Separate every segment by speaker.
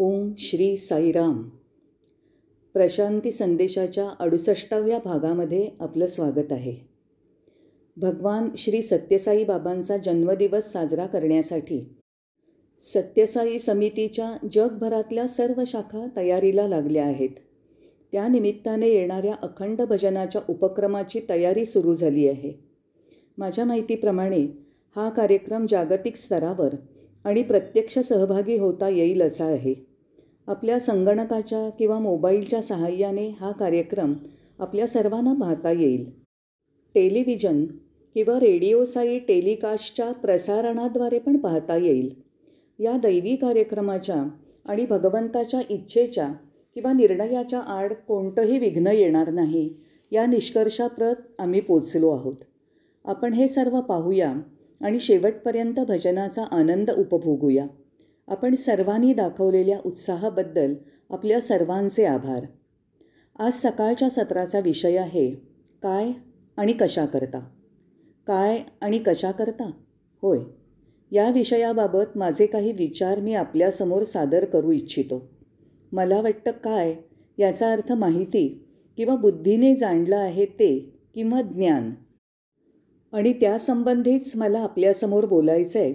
Speaker 1: ओम श्री साईराम. प्रशांती संदेशाच्या अडुसष्टाव्या भागामध्ये आपलं स्वागत आहे. भगवान श्री सत्यसाई बाबांचा जन्मदिवस साजरा करण्यासाठी सत्यसाई समितीच्या जगभरातल्या सर्व शाखा तयारीला लागल्या आहेत. त्यानिमित्ताने येणाऱ्या अखंड भजनाच्या उपक्रमाची तयारी सुरू झाली आहे. माझ्या माहितीप्रमाणे हा कार्यक्रम जागतिक स्तरावर आणि प्रत्यक्ष सहभागी होता येईल असा आहे. आपल्या संगणकाच्या किंवा मोबाईलच्या सहाय्याने हा कार्यक्रम आपल्या सर्वांना पाहता येईल. टेलिव्हिजन किंवा रेडिओसाई टेलिकास्टच्या प्रसारणाद्वारे पण पाहता येईल. या दैवी कार्यक्रमाच्या आणि भगवंताच्या इच्छेच्या किंवा निर्णयाच्या आड कोणतंही विघ्न येणार नाही या निष्कर्षाप्रत आम्ही पोचलो आहोत. आपण हे सर्व पाहूया आणि शेवटपर्यंत भजनाचा आनंद उपभोगूया. आपण सर्वांनी दाखवलेल्या उत्साहाबद्दल आपल्या सर्वांचे आभार. आज सकाळच्या सत्राचा विषय आहे काय आणि कशा करता? काय आणि कशा करता? होय. या विषयाबाबत माझे काही विचार मी आपल्यासमोर सादर करू इच्छितो. मला वाटतं काय याचा अर्थ माहिती किंवा बुद्धीने जाणलं आहे ते किंवा ज्ञान. आणि त्यासंबंधीच मला आपल्यासमोर बोलायचं आहे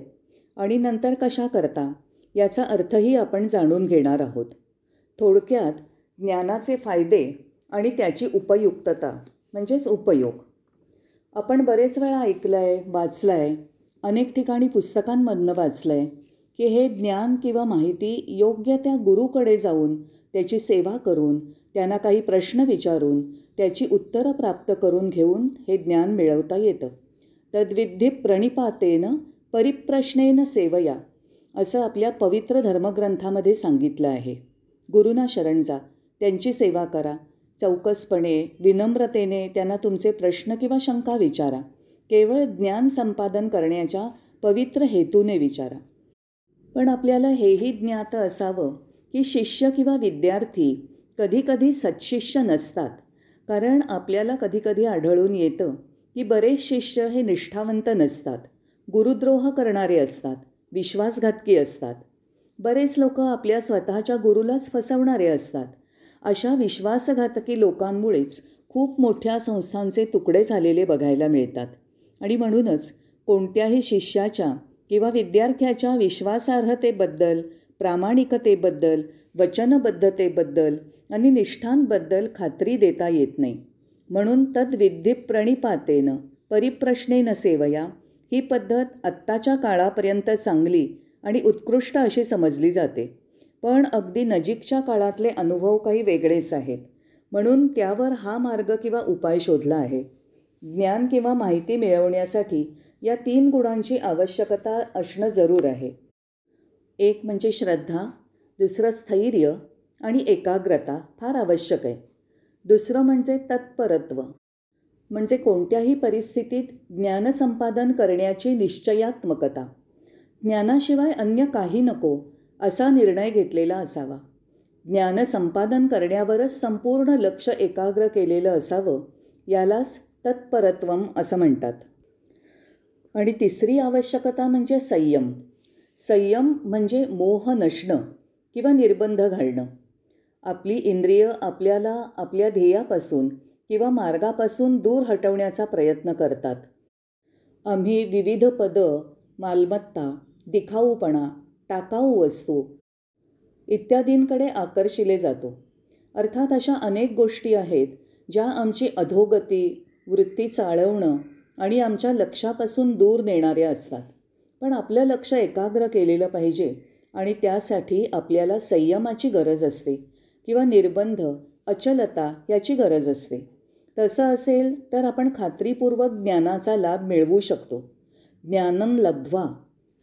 Speaker 1: आणि नंतर कशा करता? याचा अर्थही आपण जाणून घेणार आहोत. थोडक्यात ज्ञानाचे फायदे आणि त्याची उपयुक्तता म्हणजेच उपयोग. आपण बरेच वेळा ऐकलं आहे वाचलं आहे अनेक ठिकाणी पुस्तकांमधनं वाचलं आहे की हे ज्ञान किंवा माहिती योग्य त्या गुरुकडे जाऊन त्याची सेवा करून त्यांना काही प्रश्न विचारून त्याची उत्तरं प्राप्त करून घेऊन हे ज्ञान मिळवता येतं. तद्विधी प्रणिपातेन परिप्रश्नेन सेवया. असं आपल्या पवित्र धर्मग्रंथामध्ये सांगितलं आहे. गुरुना शरण जा त्यांची सेवा करा. चौकसपणे विनम्रतेने त्यांना तुमचे प्रश्न किंवा शंका विचारा. केवळ ज्ञान संपादन करण्याच्या पवित्र हेतूने विचारा. पण आपल्याला हेही ज्ञात असावं की शिष्य किंवा विद्यार्थी कधीकधी सत्शिष्य नसतात. कारण आपल्याला कधीकधी आढळून येतं की बरेच शिष्य हे निष्ठावंत नसतात. गुरुद्रोह करणारे असतात. विश्वासघातकी असतात. बरेच लोक आपल्या स्वतःच्या गुरुलाच फसवणारे असतात. अशा विश्वासघातकी लोकांमुळेच खूप मोठ्या संस्थांचे तुकडे झालेले बघायला मिळतात. आणि म्हणूनच कोणत्याही शिष्याच्या किंवा विद्यार्थ्याच्या विश्वासार्हतेबद्दल प्रामाणिकतेबद्दल वचनबद्धतेबद्दल आणि निष्ठांबद्दल खात्री देता येत नाही. म्हणून तद्विधी प्रणिपातेनं परिप्रश्नेन सेवया ही पद्धत आत्ताच्या काळापर्यंत चांगली आणि उत्कृष्ट अशी समजली जाते. पण अगदी नजीकच्या काळातले अनुभव काही वेगळेच आहेत. म्हणून त्यावर हा मार्ग किंवा उपाय शोधला आहे. ज्ञान किंवा माहिती मिळवण्यासाठी या तीन गुणांची आवश्यकता असणं जरूर आहे. एक म्हणजे श्रद्धा दुसरं स्थैर्य आणि एकाग्रता फार आवश्यक आहे. दुसरं म्हणजे तत्परत्व. म्हणजे कोणत्याही परिस्थितीत ज्ञानसंपादन करण्याची निश्चयात्मकता. ज्ञानाशिवाय अन्य काही नको असा निर्णय घेतलेला असावा. ज्ञानसंपादन करण्यावरच संपूर्ण लक्ष एकाग्र केलेलं असावं यालाच तत्परत्वम असं म्हणतात. आणि तिसरी आवश्यकता म्हणजे संयम. संयम म्हणजे मोह नसणं किंवा निर्बंध घालणं. आपली इंद्रिय आपल्याला आपल्या ध्येयापासून किंवा मार्गापासून दूर हटवण्याचा प्रयत्न करतात. आम्ही विविध पदं मालमत्ता दिखाऊपणा टाकाऊ वस्तू इत्यादींकडे आकर्षिले जातो. अर्थात अशा अनेक गोष्टी आहेत ज्या आमची अधोगती वृत्ती चाळवणं आणि आमच्या लक्षापासून दूर नेणाऱ्या असतात. पण आपलं लक्ष एकाग्र केलेलं पाहिजे आणि त्यासाठी आपल्याला संयमाची गरज असते किंवा निर्बंध अचलता याची गरज असते. तसं असेल तर आपण खात्रीपूर्वक ज्ञानाचा लाभ मिळवू शकतो. ज्ञानन लब्ध्वा.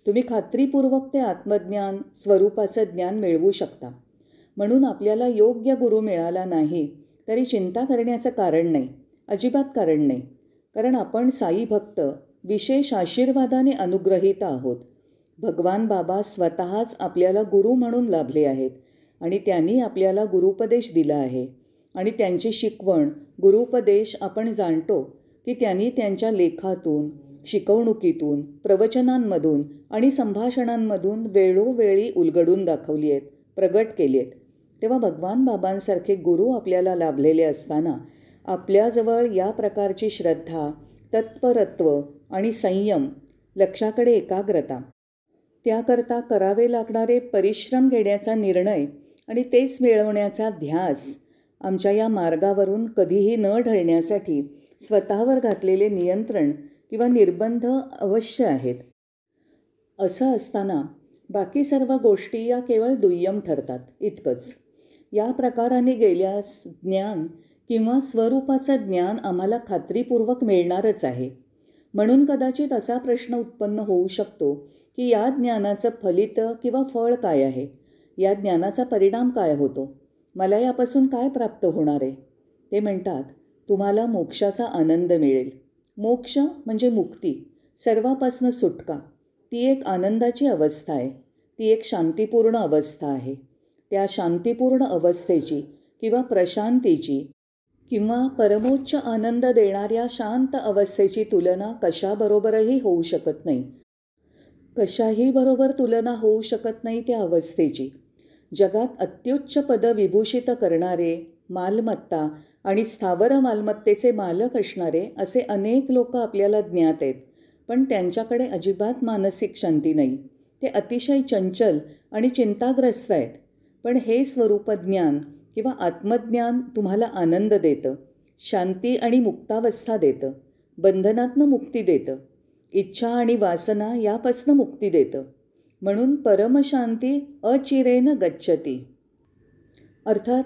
Speaker 1: तुम्ही खात्रीपूर्वक ते आत्मज्ञान स्वरूपाचं ज्ञान मिळवू शकता. म्हणून आपल्याला योग्य गुरु मिळाला नाही तरी चिंता करण्याचं कारण नाही अजिबात कारण नाही. कारण आपण साई भक्त विशेष आशीर्वादाने अनुग्रहित आहोत. भगवान बाबा स्वतःच आपल्याला गुरु म्हणून लाभले आहेत आणि त्यांनी आपल्याला गुरुपदेश दिला आहे. आणि त्यांची शिकवण गुरुपदेश आपण जाणतो की त्यांनी त्यांच्या लेखातून शिकवणुकीतून प्रवचनांमधून आणि संभाषणांमधून वेळोवेळी उलगडून दाखवली आहेत प्रगट केली आहेत. तेव्हा भगवान बाबांसारखे गुरु आपल्याला लाभलेले असताना आपल्याजवळ या प्रकारची श्रद्धा तत्परत्व आणि संयम लक्षाकडे एकाग्रता त्याकरता करावे लागणारे परिश्रम घेण्याचा निर्णय आणि तेच मिळवण्याचा ध्यास आमच्या या मार्गावरून कधीही न ढळण्यासाठी स्वतःवर घातलेले नियंत्रण किंवा निर्बंध अवश्य आहेत. असं असताना बाकी सर्व गोष्टी या केवळ दुय्यम ठरतात इतकंच. या प्रकाराने गेल्यास ज्ञान किंवा स्वरूपाचं ज्ञान आम्हाला खात्रीपूर्वक मिळणारच आहे. म्हणून कदाचित असा प्रश्न उत्पन्न होऊ शकतो की या ज्ञानाचं फलित किंवा फळ काय आहे? या ज्ञानाचा परिणाम काय होतो? मला यापासून काय प्राप्त होणार आहे? ते म्हणतात तुम्हाला मोक्षाचा आनंद मिळेल. मोक्ष म्हणजे मुक्ती सर्वापासनं सुटका. ती एक आनंदाची अवस्था आहे. ती एक शांतीपूर्ण अवस्था आहे. त्या शांतीपूर्ण अवस्थेची किंवा प्रशांतीची किंवा परमोच्च आनंद देणाऱ्या शांत अवस्थेची तुलना कशाबरोबरही होऊ शकत नाही. कशाही बरोबर तुलना होऊ शकत नाही त्या अवस्थेची. जगात अत्युच्च पद विभूषित करणारे मालमत्ता आणि स्थावर मालमत्तेचे मालक असणारे असे अनेक लोक आपल्याला ज्ञात आहेत. पण त्यांच्याकडे अजिबात मानसिक शांती नाही. ते अतिशय चंचल आणि चिंताग्रस्त आहेत. पण हे स्वरूप ज्ञान किंवा आत्मज्ञान तुम्हाला आनंद देतं शांती आणि मुक्तावस्था देतं बंधनातनं मुक्ती देतं इच्छा आणि वासना यापासनं मुक्ती देतं. म्हणून परमशांती अचिरेन गच्छती. अर्थात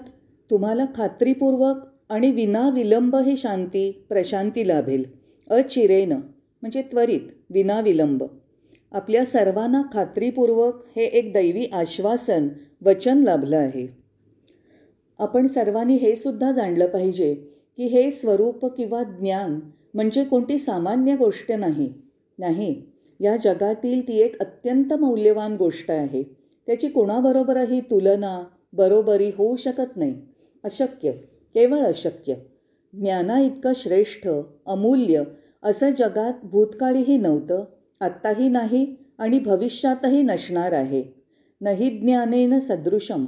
Speaker 1: तुम्हाला खात्रीपूर्वक आणि विनाविलंब ही शांती प्रशांती लाभेल. अचिरेन म्हणजे त्वरित विनाविलंब. आपल्या सर्वांना खात्रीपूर्वक हे एक दैवी आश्वासन वचन लाभलं आहे. आपण सर्वांनी हे सुद्धा जाणलं पाहिजे की हे स्वरूप किंवा ज्ञान म्हणजे कोणती सामान्य गोष्ट नाही. नाही. या जगातील ती एक अत्यंत मौल्यवान गोष्ट आहे. त्याची कोणाबरोबरही तुलना बरोबरी होऊ शकत नाही. अशक्य केवळ अशक्य. ज्ञाना इतकं श्रेष्ठ अमूल्य असं जगात भूतकाळीही नव्हतं आत्ताही नाही आणि भविष्यातही नसणार आहे. नाही ज्ञानेन सदृशम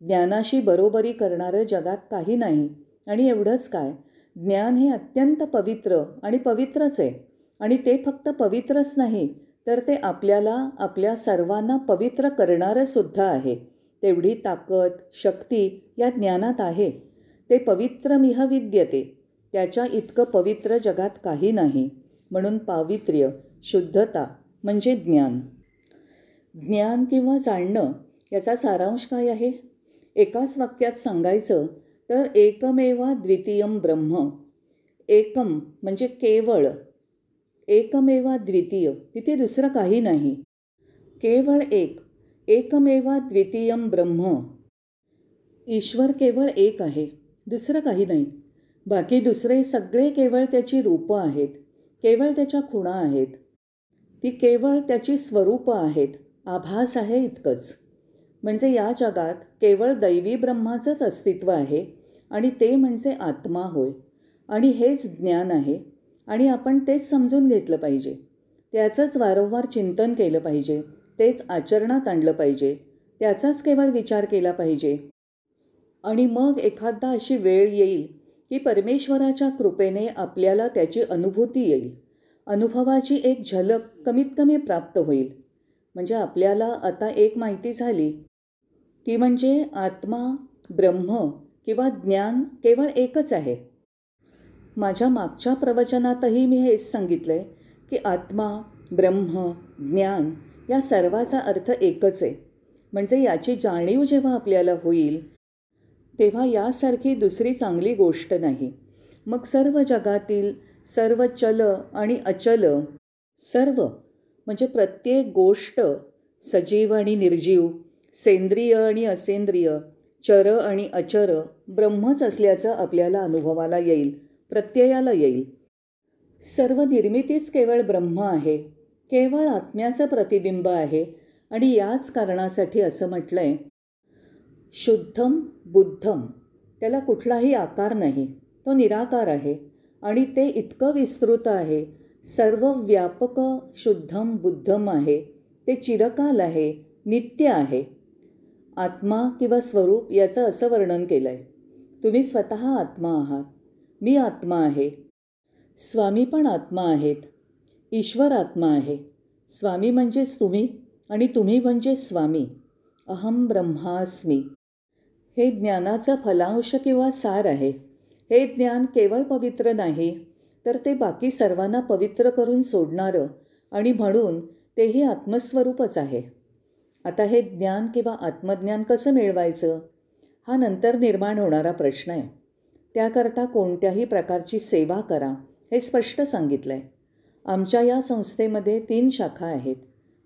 Speaker 1: ज्ञानाशी बरोबरी करणारं जगात काही नाही. आणि एवढंच काय? ज्ञान हे अत्यंत पवित्र आणि पवित्रच आहे. आणि ते फक्त पवित्रच नाही तर ते आपल्याला आपल्या सर्वांना पवित्र करणारंसुद्धा आहे. तेवढी ताकद शक्ती या ज्ञानात आहे. ते पवित्रमिह विद्यते. त्याच्या इतकं पवित्र जगात काही नाही. म्हणून पावित्र्य शुद्धता म्हणजे ज्ञान. ज्ञान किंवा जाणणं याचा सारांश काय आहे? एकाच वाक्यात सांगायचं तर एकमेवा द्वितीयम ब्रह्म. एकम म्हणजे केवळ. एकमेवा द्वितीय. तिथे दुसरं काही नाही. केवळ एक. एकमेवा द्वितीयम ब्रह्म. ईश्वर केवळ एक आहे. दुसरं काही नाही. बाकी दुसरे सगळे केवळ त्याची रूपं आहेत. केवळ त्याच्या खुणा आहेत. ती केवळ त्याची स्वरूपं आहेत. आभास आहे इतकंच. म्हणजे या जगात केवळ दैवी ब्रह्माचंच अस्तित्व आहे आणि ते म्हणजे आत्मा होय. आणि हेच ज्ञान आहे. आणि आपण तेच समजून घेतलं पाहिजे. त्याचंच वारंवार चिंतन केलं पाहिजे. तेच आचरणात आणलं पाहिजे. त्याचाच केवळ विचार केला पाहिजे. आणि मग एखादा अशी वेळ येईल की परमेश्वराच्या कृपेने आपल्याला त्याची अनुभूती येईल. अनुभवाची एक झलक कमीत कमी प्राप्त होईल. म्हणजे आपल्याला आता एक माहिती झाली. ती म्हणजे आत्मा ब्रह्म किंवा ज्ञान केवळ एकच आहे. माझ्या मागच्या प्रवचनातही मी हेच सांगितलं आहे की आत्मा ब्रह्म ज्ञान या सर्वाचा अर्थ एकच आहे. म्हणजे याची जाणीव जेव्हा आपल्याला होईल तेव्हा यासारखी दुसरी चांगली गोष्ट नाही. मग सर्व जगातील सर्व चल आणि अचल सर्व म्हणजे प्रत्येक गोष्ट सजीव आणि निर्जीव सेंद्रिय आणि असेंद्रिय चर आणि अचर ब्रह्मच असल्याचं आपल्याला अनुभवाला येईल. प्रत्ययाला येईल. सर्व निर्मितीच केवळ ब्रह्म आहे केवळ आत्म्याचं प्रतिबिंब आहे आणि याच कारणासाठी असं म्हटलं आहे शुद्धम बुद्धम त्याला कुठलाही आकार नाही तो निराकार आहे आणि ते इतकं विस्तृत आहे सर्व व्यापक शुद्धम बुद्धम आहे ते चिरकाल आहे नित्य आहे. आत्मा किंवा स्वरूप याचं असं वर्णन केलं आहे तुम्ही स्वतः आत्मा आहात. मी आत्मा आहे. स्वामी पण आत्मा आहेत. ईश्वर आत्मा आहे. स्वामी म्हणजेच तुम्ही आणि तुम्ही म्हणजे स्वामी. अहम ब्रह्मास्मी. हे ज्ञानाचा फलांश किंवा सार आहे. हे ज्ञान केवळ पवित्र नाही तर ते बाकी सर्वांना पवित्र करून सोडणारं आणि म्हणून तेही आत्मस्वरूपच आहे. आता हे ज्ञान किंवा आत्मज्ञान कसं मिळवायचं? हा नंतर निर्माण होणारा प्रश्न आहे. त्याकरता कोणत्याही प्रकारची सेवा करा हे स्पष्ट सांगितलं आहे आमच्या या संस्थेमध्ये तीन शाखा आहेत.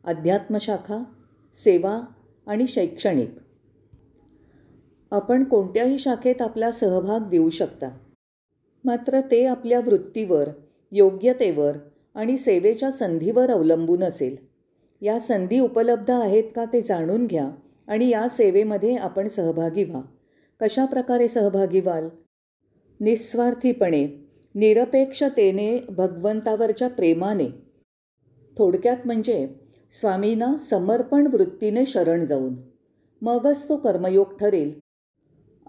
Speaker 1: अध्यात्मशाखा सेवा आणि शैक्षणिक. आपण कोणत्याही शाखेत आपला सहभाग देऊ शकता. मात्र ते आपल्या वृत्तीवर योग्यतेवर आणि सेवेच्या संधीवर अवलंबून असेल. या संधी उपलब्ध आहेत का ते जाणून घ्या आणि या सेवेमध्ये आपण सहभागी व्हा. कशा प्रकारे सहभागी व्हाल? निस्वार्थीपणे निरपेक्षतेने भगवंतावरच्या प्रेमाने. थोडक्यात म्हणजे स्वामींना समर्पण वृत्तीने शरण जाऊन. मगच तो कर्मयोग ठरेल.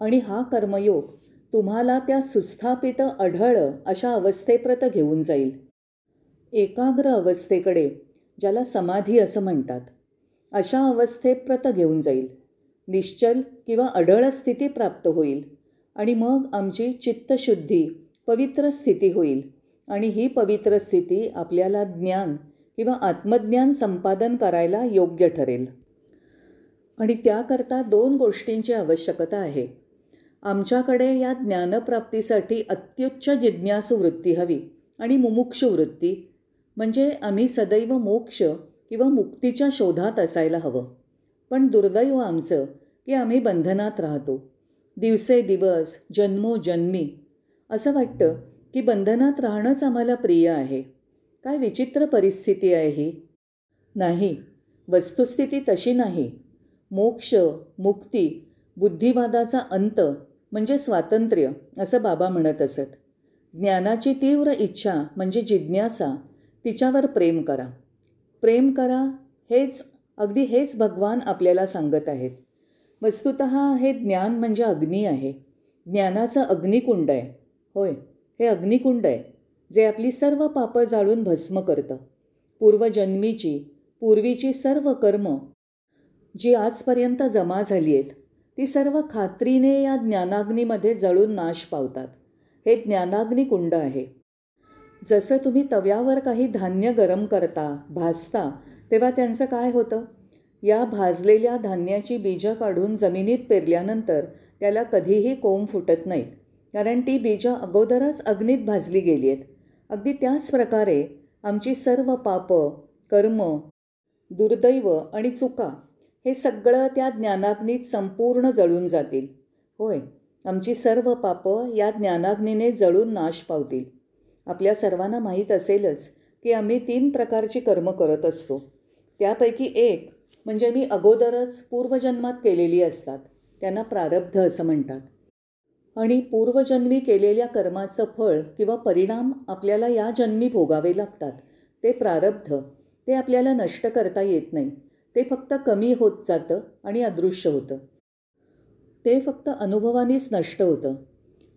Speaker 1: आणि हा कर्मयोग तुम्हाला त्या सुस्थापित अढळ अशा अवस्थेप्रत घेऊन जाईल. एकाग्र अवस्थेकडे ज्याला समाधी असं म्हणतात अशा अवस्थेप्रत घेऊन जाईल. निश्चल किंवा अढळ स्थिती प्राप्त होईल. आणि मग आमची चित्तशुद्धी पवित्र स्थिती होईल. आणि ही पवित्र स्थिती आपल्याला ज्ञान किंवा आत्मज्ञान संपादन करायला योग्य ठरेल. आणि त्याकरता दोन गोष्टींची आवश्यकता आहे. आमच्याकडे या ज्ञानप्राप्तीसाठी अत्युच्च जिज्ञासू वृत्ती हवी आणि मुमुक्षु वृत्ती म्हणजे आम्ही सदैव मोक्ष किंवा मुक्तीच्या शोधात असायला हवं. पण दुर्दैव आमचं की आम्ही बंधनात राहतो. दिवसेदिवस जन्मोजन्मी असं वाटतं की बंधनात राहणंच आम्हाला प्रिय आहे. काय विचित्र परिस्थिती आहे ही. नाही वस्तुस्थिती तशी नाही. मोक्ष मुक्ती बुद्धिवादाचा अंत म्हणजे स्वातंत्र्य असं बाबा म्हणत असत. ज्ञानाची तीव्र इच्छा म्हणजे जिज्ञासा तिच्यावर प्रेम करा. प्रेम करा हेच अगदी हेच भगवान आपल्याला सांगत आहेत. वस्तुत हे ज्ञान म्हणजे अग्नी आहे. ज्ञानाचं अग्निकुंड आहे. होय हे अग्निकुंड आहे जे आपली सर्व पापं जाळून भस्म करतं. पूर्वजन्मीची पूर्वीची सर्व कर्म जी आजपर्यंत जमा झाली आहेत ती सर्व खात्रीने या ज्ञानाग्नीमध्ये जळून नाश पावतात. हे ज्ञानाग्नी कुंड आहे. जसं तुम्ही तव्यावर काही धान्य गरम करता भाजता तेव्हा त्यांचं काय होतं? या भाजलेल्या धान्याची बीजं काढून जमिनीत पेरल्यानंतर त्याला कधीही कोंब फुटत नाहीत कारण ती बीजं अगोदरच अग्नीत भाजली गेली आहेत अगदी त्याच प्रकारे आमची सर्व पापं कर्म दुर्दैव आणि चुका हे सगळं त्या ज्ञानाग्नीत संपूर्ण जळून जातील. होय आमची सर्व पापं या ज्ञानाग्नीने जळून नाश पावतील. आपल्या सर्वांना माहीत असेलच की आम्ही तीन प्रकारची कर्म करत असतो. त्यापैकी एक म्हणजे मी अगोदरच पूर्वजन्मात केलेली असतात. त्यांना प्रारब्ध असं म्हणतात. आणि पूर्वजन्मी केलेल्या कर्माचं फळ किंवा परिणाम आपल्याला या जन्मी भोगावे लागतात. ते प्रारब्ध. ते आपल्याला नष्ट करता येत नाही. ते फक्त कमी होत जातं आणि अदृश्य होतं. ते फक्त अनुभवानेच नष्ट होतं.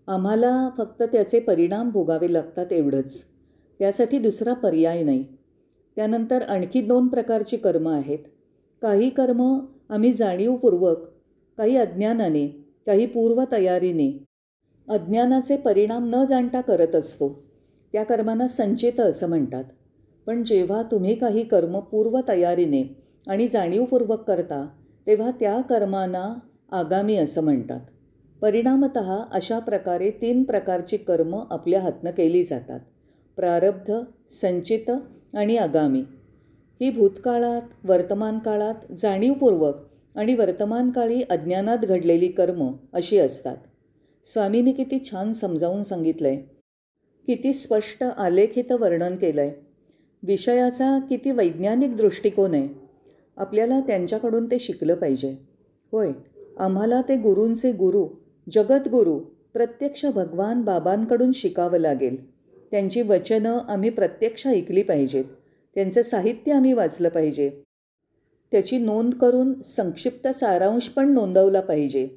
Speaker 1: आम्हाला फक्त त्याचे परिणाम भोगावे लागतात एवढंच. त्यासाठी दुसरा पर्याय नाही. त्यानंतर आणखी दोन प्रकारची कर्म आहेत. काही कर्म आम्ही जाणीवपूर्वक काही अज्ञानाने काही पूर्वतयारीने अज्ञानाचे परिणाम न जाणता करत असतो. त्या कर्मांना संचित असं म्हणतात. पण जेव्हा तुम्ही काही कर्म पूर्वतयारीने आणि जाणीवपूर्वक करता तेव्हा त्या कर्मांना आगामी असं म्हणतात. परिणामत अशा प्रकारे तीन प्रकारची कर्म आपल्या हातनं केली जातात. प्रारब्ध संचित आणि आगामी. ही भूतकाळात वर्तमान काळात जाणीवपूर्वक आणि वर्तमानकाळी अज्ञानात घडलेली कर्म अशी असतात. स्वामींनी किती छान समजावून सांगितलं आहे किती स्पष्ट आलेखित वर्णन केलं आहे विषयाचा किती वैज्ञानिक दृष्टिकोन आहे. आपल्याला त्यांच्याकडून ते शिकलं पाहिजे. होय आम्हाला ते गुरूंचे गुरु जगद्गुरू प्रत्यक्ष भगवान बाबांकडून शिकावं लागेल. त्यांची वचनं आम्ही प्रत्यक्ष ऐकली पाहिजेत. त्यांचं साहित्य आम्ही वाचलं पाहिजे. त्याची नोंद करून संक्षिप्त सारांश पण नोंदवला पाहिजे.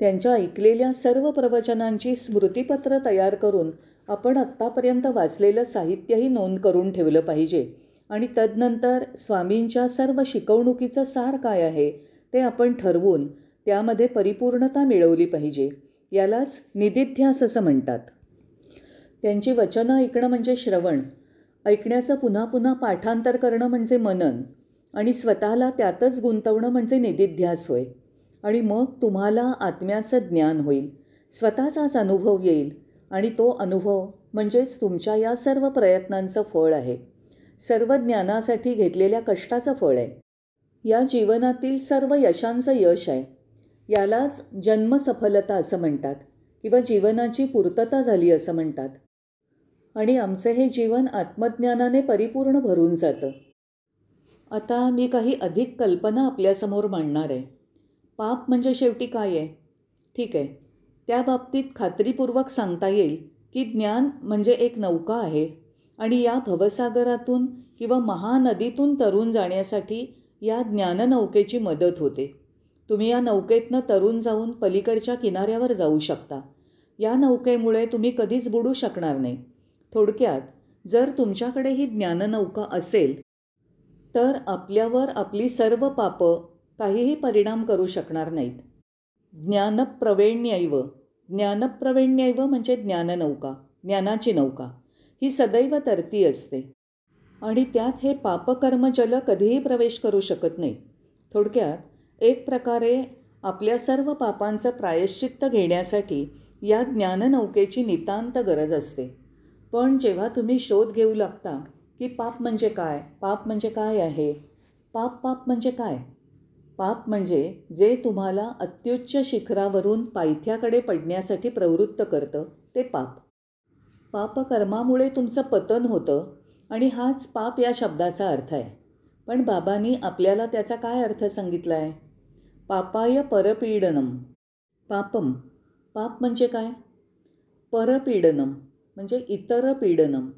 Speaker 1: त्यांच्या ऐकलेल्या सर्व प्रवचनांची स्मृतिपत्र तयार करून आपण आत्तापर्यंत वाचलेलं साहित्यही नोंद करून ठेवलं पाहिजे. आणि तदनंतर स्वामींच्या सर्व शिकवणुकीचं सार काय आहे ते आपण ठरवून त्यामध्ये परिपूर्णता मिळवली पाहिजे. यालाच निदिध्यास असं म्हणतात. त्यांची वचनं ऐकणं म्हणजे श्रवण. ऐकण्याचं पुन्हा पुन्हा पाठांतर करणं म्हणजे मनन आणि स्वतःला त्यातच गुंतवणं म्हणजे निदिध्यास होय. आणि मग तुम्हाला आत्म्याचं ज्ञान होईल स्वतःचाच अनुभव येईल आणि तो अनुभव म्हणजेच तुमच्या या सर्व प्रयत्नांचं फळ आहे. सर्व ज्ञानासाठी घेतलेल्या कष्टाचं फळ आहे. या जीवनातील सर्व यशांचं यश आहे. यालाच जन्मसफलता असं म्हणतात किंवा जीवनाची पूर्तता झाली असं म्हणतात. आणि आमचं हे जीवन आत्मज्ञानाने परिपूर्ण भरून जातं. आता मी काही अधिक कल्पना आपल्यासमोर मांडणार आहे. पाप म्हणजे शेवटी काय आहे? ठीक आहे. त्या बाबतीत खात्रीपूर्वक सांगता येईल की ज्ञान म्हणजे एक नौका आहे आणि या भवसागरातून किंवा महानदीतून तरून जाण्यासाठी या ज्ञाननौकेची मदत होते. तुम्ही या नौकेतनं तरून जाऊन पलीकडच्या किनाऱ्यावर जाऊ शकता. या नौकेमुळे तुम्ही कधीच बुडू शकणार नाही. थोडक्यात जर तुमच्याकडे ही ज्ञाननौका असेल तर आपल्यावर आपली सर्व पापं काहीही परिणाम करू शकणार नाहीत. ज्ञानप्रवेण्यैव ज्ञानप्रवेण्यैव म्हणजे ज्ञाननौका ज्ञानाची नौका ही सदैव तरती असते. आणि त्यात हे पापकर्मजल कधीही प्रवेश करू शकत नाही. थोडक्यात एक प्रकारे आपल्या सर्व पापांचं प्रायश्चित्त घेण्यासाठी या ज्ञाननौकेची नितांत गरज असते. पण जेव्हा तुम्ही शोध घेऊ लागता की पाप म्हणजे काय पाप म्हणजे काय आहे? पाप पाप म्हणजे काय? पाप म्हणजे जे तुम्हाला अत्युच्च शिखरावरून पायथ्याकडे पडण्यासाठी प्रवृत्त करतं ते पाप. पापकर्मामुळे तुमचं पतन होतं आणि हाच पाप या शब्दाचा अर्थ आहे. पण बाबांनी आपल्याला त्याचा काय अर्थ सांगितला आहे पापाय परपीडनम. पापम. पाप म्हणजे काय? परपीडनम. म्हणजे इतर पीडनम.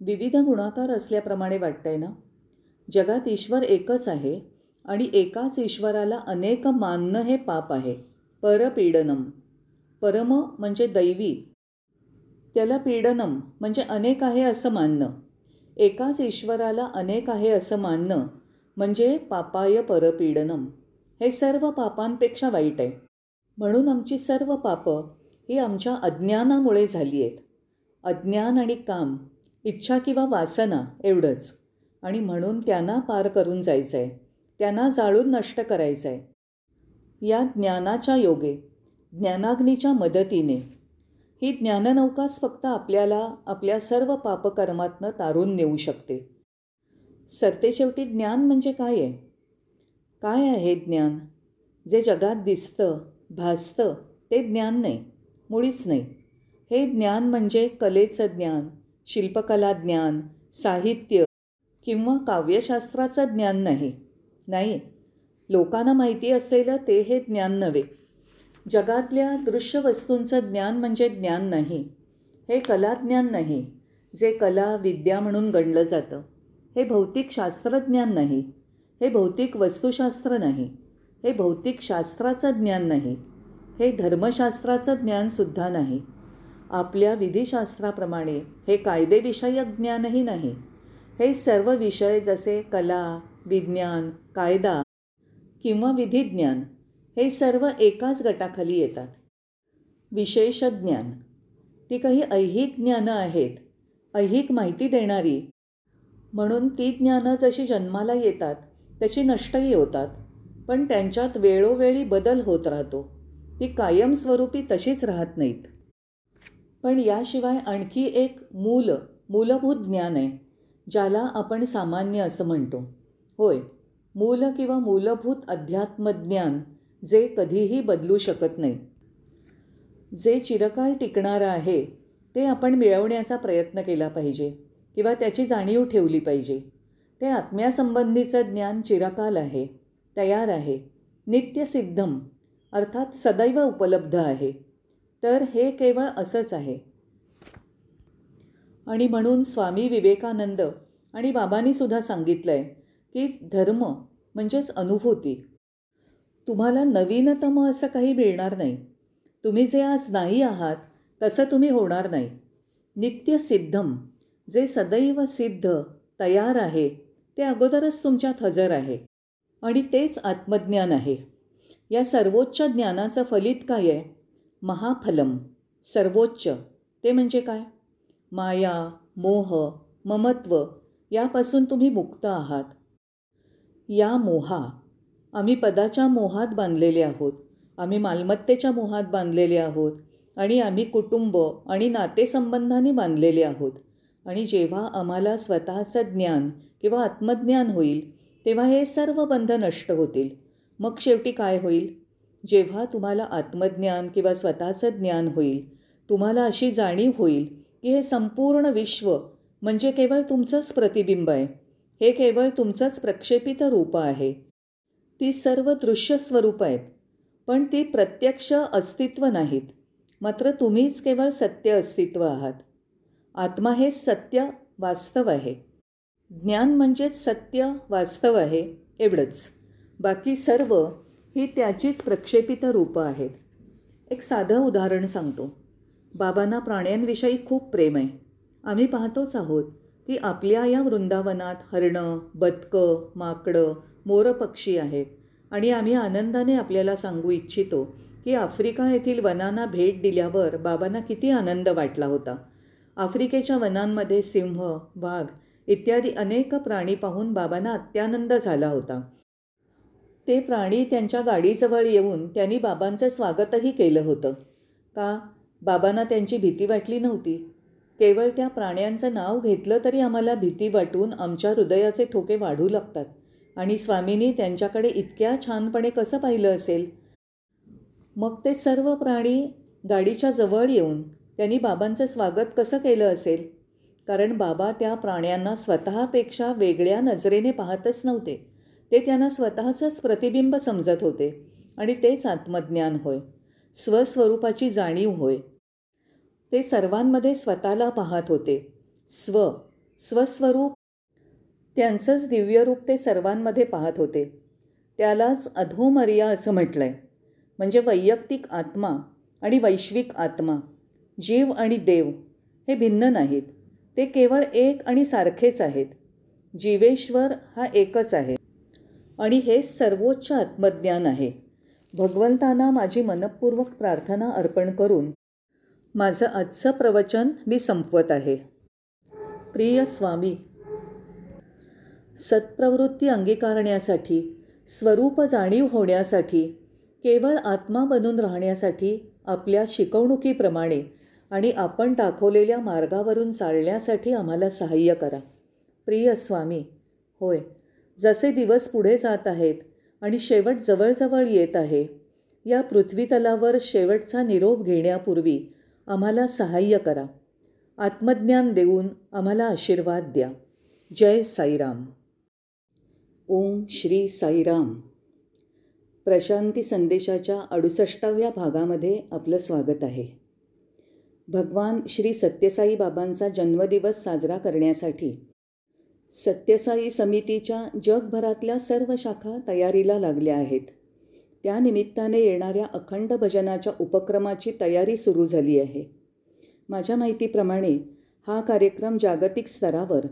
Speaker 1: विविध गुणाकार असल्याप्रमाणे वाटतंय ना? जगात ईश्वर एकच आहे आणि एकाच ईश्वराला अनेक मानणं हे पाप आहे. परपीडनम. परम म्हणजे दैवी. त्याला पीडनम म्हणजे अनेक आहे असं मानणं. एकाच ईश्वराला अनेक आहे असं मानणं म्हणजे पापाय परपीडनम. हे सर्व पापांपेक्षा वाईट आहे. म्हणून आमची सर्व पापं ही आमच्या अज्ञानामुळे झाली आहेत. अज्ञान आणि काम इच्छा किंवा वासना एवढंच. आणि म्हणून त्यांना पार करून जायचं आहे त्यांना जाळून नष्ट करायचं आहे या ज्ञानाच्या योगे ज्ञानाग्नीच्या मदतीने. ही ज्ञाननौकाच फक्त आपल्याला आपल्या सर्व पापकर्मातनं तारून नेऊ शकते. सरतेशेवटी ज्ञान म्हणजे काय आहे? काय आहे ज्ञान? जे जगात दिसतं भासतं ते ज्ञान नाही मुळीच नाही. हे ज्ञान म्हणजे कलेचं ज्ञान शिल्पकला ज्ञान साहित्य किंवा काव्यशास्त्राचं ज्ञान नाही. नाही. लोकांना माहिती असलेलं ते हे ज्ञान नव्हे. जगातल्या दृश्य वस्तूंचं ज्ञान म्हणजे ज्ञान नाही. हे कलाज्ञान नाही जे कला विद्या म्हणून गणलं जातं. हे भौतिक शास्त्रज्ञान नाही. हे भौतिक वस्तुशास्त्र नाही. हे भौतिक शास्त्राचं ज्ञान नाही. हे धर्मशास्त्राचं ज्ञानसुद्धा नाही. आपल्या विधिशास्त्राप्रमाणे हे कायदेविषयक ज्ञानही नाही. हे सर्व विषय जसे कला विज्ञान कायदा किंवा विधिज्ञान हे सर्व एकाच गटाखाली येतात. विशेष ज्ञान. ती काही ऐहिक ज्ञानं आहेत ऐहिक माहिती देणारी. म्हणून ती ज्ञानं जशी जन्माला येतात तशी नष्टही होतात. पण त्यांच्यात वेळोवेळी बदल होत राहतो. ती कायमस्वरूपी तशीच राहत नाहीत. पण याशिवाय आणखी एक मूल मूलभूत ज्ञान आहे ज्याला आपण सामान्य असं म्हणतो. होय मूल किंवा मूलभूत अध्यात्मज्ञान जे कधीही बदलू शकत नाही. जे चिरकाळ टिकणारं आहे ते आपण मिळवण्याचा प्रयत्न केला पाहिजे किंवा त्याची जाणीव ठेवली पाहिजे. ते आत्म्यासंबंधीचं ज्ञान चिरकाल आहे तयार आहे नित्यसिद्धम अर्थात सदैव उपलब्ध आहे. तर हे केवळ असंच आहे. आणि म्हणून स्वामी विवेकानंद आणि बाबांनी सुद्धा सांगितलं आहे की धर्म म्हणजेच अनुभूती. तुम्हाला नवीनतम असं काही मिळणार नाही. तुम्ही जे आज नाही आहात तसं तुम्ही होणार नाही. नित्य सिद्धम जे सदैव सिद्ध तयार आहे ते अगोदरच तुमच्यात हजर आहे. आणि तेच आत्मज्ञान आहे. या सर्वोच्च ज्ञानाचं फलित काय आहे? महाफलम सर्वोच्च. ते म्हणजे काय? माया मोह ममत्व यापासून तुम्ही मुक्त आहात. या मोहा आम्ही पदाच्या मोहात बांधलेले आहोत. आम्ही मालमत्तेच्या मोहात बांधलेले आहोत. आणि आम्ही कुटुंब आणि नातेसंबंधाने बांधलेले आहोत. आणि जेव्हा आम्हाला स्वतःचं ज्ञान किंवा आत्मज्ञान होईल तेव्हा हे सर्व बंध नष्ट होतील. मग शेवटी काय होईल? जेव्हा तुम्हाला आत्मज्ञान किंवा स्वतःचं ज्ञान होईल तुम्हाला अशी जाणीव होईल की हे संपूर्ण विश्व म्हणजे केवळ तुमचंच प्रतिबिंब आहे हे केवळ तुमचंच प्रक्षेपित रूप आहे. ती सर्व दृश्य स्वरूप आहेत पण ती प्रत्यक्ष अस्तित्व नाहीत मात्र तुम्हीच केवळ सत्य अस्तित्व आहात. आत्मा हे सत्य वास्तव आहे. ज्ञान म्हणजेच सत्य वास्तव आहे एवढंच. बाकी सर्व ही त्याचीच प्रक्षेपित रूपं आहेत. एक साधं उदाहरण सांगतो. बाबांना प्राण्यांविषयी खूप प्रेम आहे. आम्ही पाहतोच आहोत की आपल्या या वृंदावनात हरणं बदकं माकडं मोरपक्षी आहेत आणि आम्ही आनंदाने आपल्याला सांगू इच्छितो की आफ्रिका येथील वनांना भेट दिल्यावर बाबांना किती आनंद वाटला होता. आफ्रिकेच्या वनांमध्ये सिंह वाघ इत्यादी अनेक प्राणी पाहून बाबांना अत्यानंद झाला होता. ते प्राणी त्यांच्या गाडीजवळ येऊन त्यांनी बाबांचं स्वागतही केलं होतं. का? बाबांना त्यांची भीती वाटली नव्हती. केवळ त्या प्राण्यांचं नाव घेतलं तरी आम्हाला भीती वाटून आमच्या हृदयाचे ठोके वाढू लागतात. आणि स्वामींनी त्यांच्याकडे इतक्या छानपणे कसं पाहिलं असेल? मग ते सर्व प्राणी गाडीच्या जवळ येऊन त्यांनी बाबांचं स्वागत कसं केलं असेल? कारण बाबा त्या प्राण्यांना स्वतःपेक्षा वेगळ्या नजरेने पाहतच नव्हते. ते त्यांना स्वतःचंच प्रतिबिंब समजत होते आणि तेच आत्मज्ञान होय. स्वस्वरूपाची जाणीव होय. ते सर्वांमध्ये स्वतःला पाहत होते. स्व स्वस्वरूप. त्यांचंच दिव्यरूप ते सर्वांमध्ये पाहत होते. त्यालाच अधोमर्या असं म्हटलं आहे म्हणजे वैयक्तिक आत्मा आणि वैश्विक आत्मा जीव आणि देव हे भिन्न नाहीत. ते केवळ एक आणि सारखेच आहेत. जीवेश्वर हा एकच आहे. आणि हे सर्वोच्च आत्मज्ञान आहे. भगवंतांना माझी मनपूर्वक प्रार्थना अर्पण करून माझं आजचं प्रवचन मी संपवत आहे. प्रिय स्वामी सत्प्रवृत्ती अंगीकारण्यासाठी स्वरूप जाणीव होण्यासाठी केवळ आत्मा बनून राहण्यासाठी आपल्या शिकवणुकीप्रमाणे आणि आपण दाखवलेल्या मार्गावरून चालण्यासाठी आम्हाला सहाय्य करा. प्रिय स्वामी होय. जसे दिवस पुढे जात आहेत आणि शेवट जवळजवळ येत आहे या पृथ्वीतलावर शेवटचा निरोप घेण्यापूर्वी आम्हाला सहाय्य करा. आत्मज्ञान देऊन आम्हाला आशीर्वाद द्या. जय साईराम. ओम श्री साईराम. प्रशांती संदेशाच्या अडुसष्टाव्या भागामध्ये आपलं स्वागत आहे. भगवान श्री सत्यसाई बाबांचा जन्मदिवस साजरा करण्यासाठी सत्यसाई समितीच्या जगभरातल्या सर्व शाखा तयारीला लागल्या आहेत. त्यानिमित्ताने येणाऱ्या अखंड भजनाच्या उपक्रमाची तयारी सुरू झाली आहे. माझ्या माहितीप्रमाणे हा कार्यक्रम जागतिक स्तरावर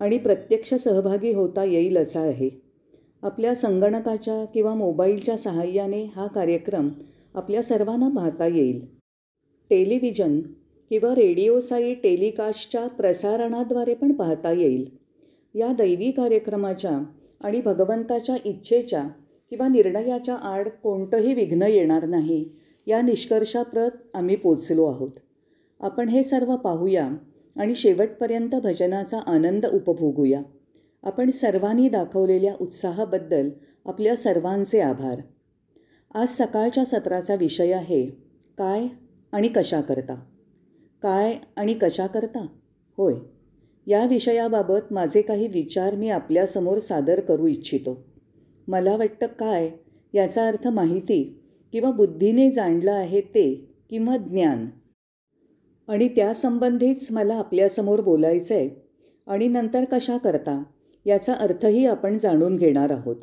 Speaker 1: आणि प्रत्यक्ष सहभागी होता येईल असा आहे. आपल्या संगणकाच्या किंवा मोबाईलच्या सहाय्याने हा कार्यक्रम आपल्या सर्वांना पाहता येईल. टेलिव्हिजन किंवा रेडिओसाई टेलिकास्टच्या प्रसारणाद्वारे पण पाहता येईल. या दैवी कार्यक्रमाच्या आणि भगवंताच्या इच्छेच्या किंवा निर्णयाच्या आड कोणतंही विघ्न येणार नाही या निष्कर्षाप्रत आम्ही पोचलो आहोत. आपण हे सर्व पाहूया आणि शेवटपर्यंत भजनाचा आनंद उपभोगूया. आपण सर्वांनी दाखवलेल्या उत्साहाबद्दल आपल्या सर्वांचे आभार. आज सकाळच्या सत्राचा विषय आहे काय आणि कशा करता काय आणि कशा करता होय. या विषयाबाबत माझे काही विचार मी आपल्यासमोर सादर करू इच्छितो. मला वाटतं काय? याचा अर्थ माहिती किंवा बुद्धीने जाणलं आहे ते किंवा ज्ञान. आणि त्यासंबंधीच मला आपल्यासमोर बोलायचं आहे आणि नंतर कशा करता याचा अर्थही आपण जाणून घेणार आहोत.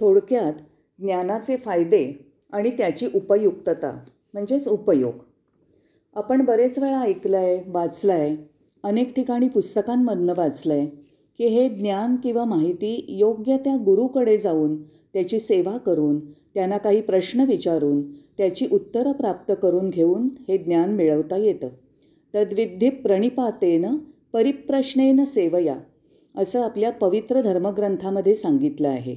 Speaker 1: थोडक्यात ज्ञानाचे फायदे आणि त्याची उपयुक्तता म्हणजेच उपयोग. आपण बरेच वेळा ऐकलं आहे वाचलं आहे अनेक ठिकाणी पुस्तकांमधनं वाचलं आहे की हे ज्ञान किंवा माहिती योग्य त्या गुरुकडे जाऊन त्याची सेवा करून त्यांना काही प्रश्न विचारून त्याची उत्तरं प्राप्त करून घेऊन हे ज्ञान मिळवता येतं. तद्विधी प्रणिपातेन परिप्रश्नेन सेवया असं आपल्या पवित्र धर्मग्रंथामध्ये सांगितलं आहे.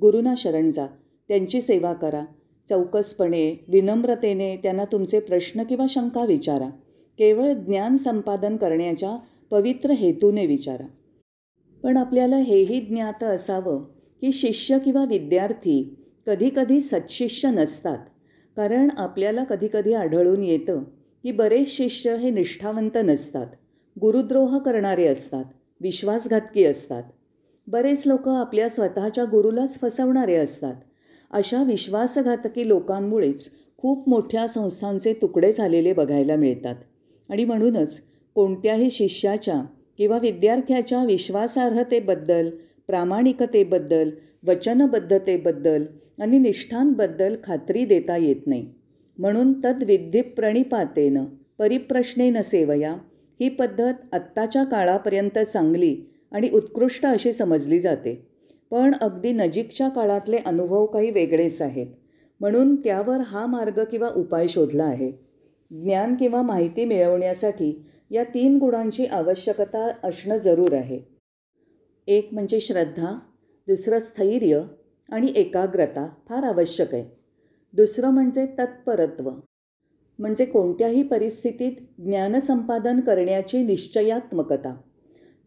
Speaker 1: गुरुना शरण जा त्यांची सेवा करा चौकसपणे विनम्रतेने त्यांना तुमचे प्रश्न किंवा शंका विचारा. केवळ ज्ञान संपादन करण्याच्या पवित्र हेतूने विचारा. पण आपल्याला हेही ज्ञात असावं की शिष्य किंवा विद्यार्थी कधीकधी सत्शिष्य नसतात. कारण आपल्याला कधीकधी आढळून येतं की बरेच शिष्य हे निष्ठावंत नसतात. गुरुद्रोह करणारे असतात. विश्वासघातकी असतात. बरेच लोक आपल्या स्वतःच्या गुरुलाच फसवणारे असतात. अशा विश्वासघातकी लोकांमुळेच खूप मोठ्या संस्थांचे तुकडे झालेले बघायला मिळतात. आणि म्हणूनच कोणत्याही शिष्याच्या किंवा विद्यार्थ्याच्या विश्वासार्हतेबद्दल प्रामाणिकतेबद्दल वचनबद्धतेबद्दल आणि निष्ठांबद्दल खात्री देता येत नाही. म्हणून तद्विधी प्रणिपातेनं परिप्रश्नेनं सेवया ही पद्धत आत्ताच्या काळापर्यंत चांगली आणि उत्कृष्ट अशी समजली जाते. पण अगदी नजीकच्या काळातले अनुभव काही वेगळेच आहेत. म्हणून त्यावर हा मार्ग किंवा उपाय शोधला आहे. ज्ञान किंवा माहिती मिळवण्यासाठी या तीन गुणांची आवश्यकता असणं जरूर आहे. एक म्हणजे श्रद्धा दुसरं स्थैर्य आणि एकाग्रता फार आवश्यक आहे. दुसरं म्हणजे तत्परत्व म्हणजे कोणत्याही परिस्थितीत ज्ञानसंपादन करण्याची निश्चयात्मकता.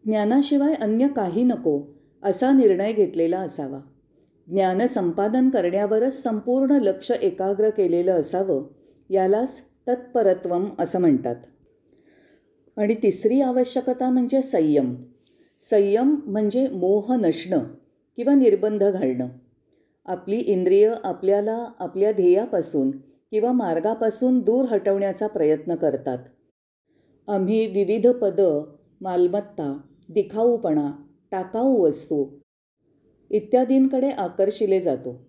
Speaker 1: ज्ञानाशिवाय अन्य काही नको असा निर्णय घेतलेला असावा. ज्ञानसंपादन करण्यावरच संपूर्ण लक्ष एकाग्र केलेलं असावं यालाच तत्परत्वम असं म्हणतात. आणि तिसरी आवश्यकता म्हणजे संयम. संयम म्हणजे मोह नसणं किंवा निर्बंध घालणं. आपली इंद्रिय आपल्याला आपल्या ध्येयापासून किंवा मार्गापासून दूर हटवण्याचा प्रयत्न करतात. आम्ही विविध पदं मालमत्ता दिखाऊपणा टाकाऊ वस्तू इत्यादींकडे आकर्षिले जातो.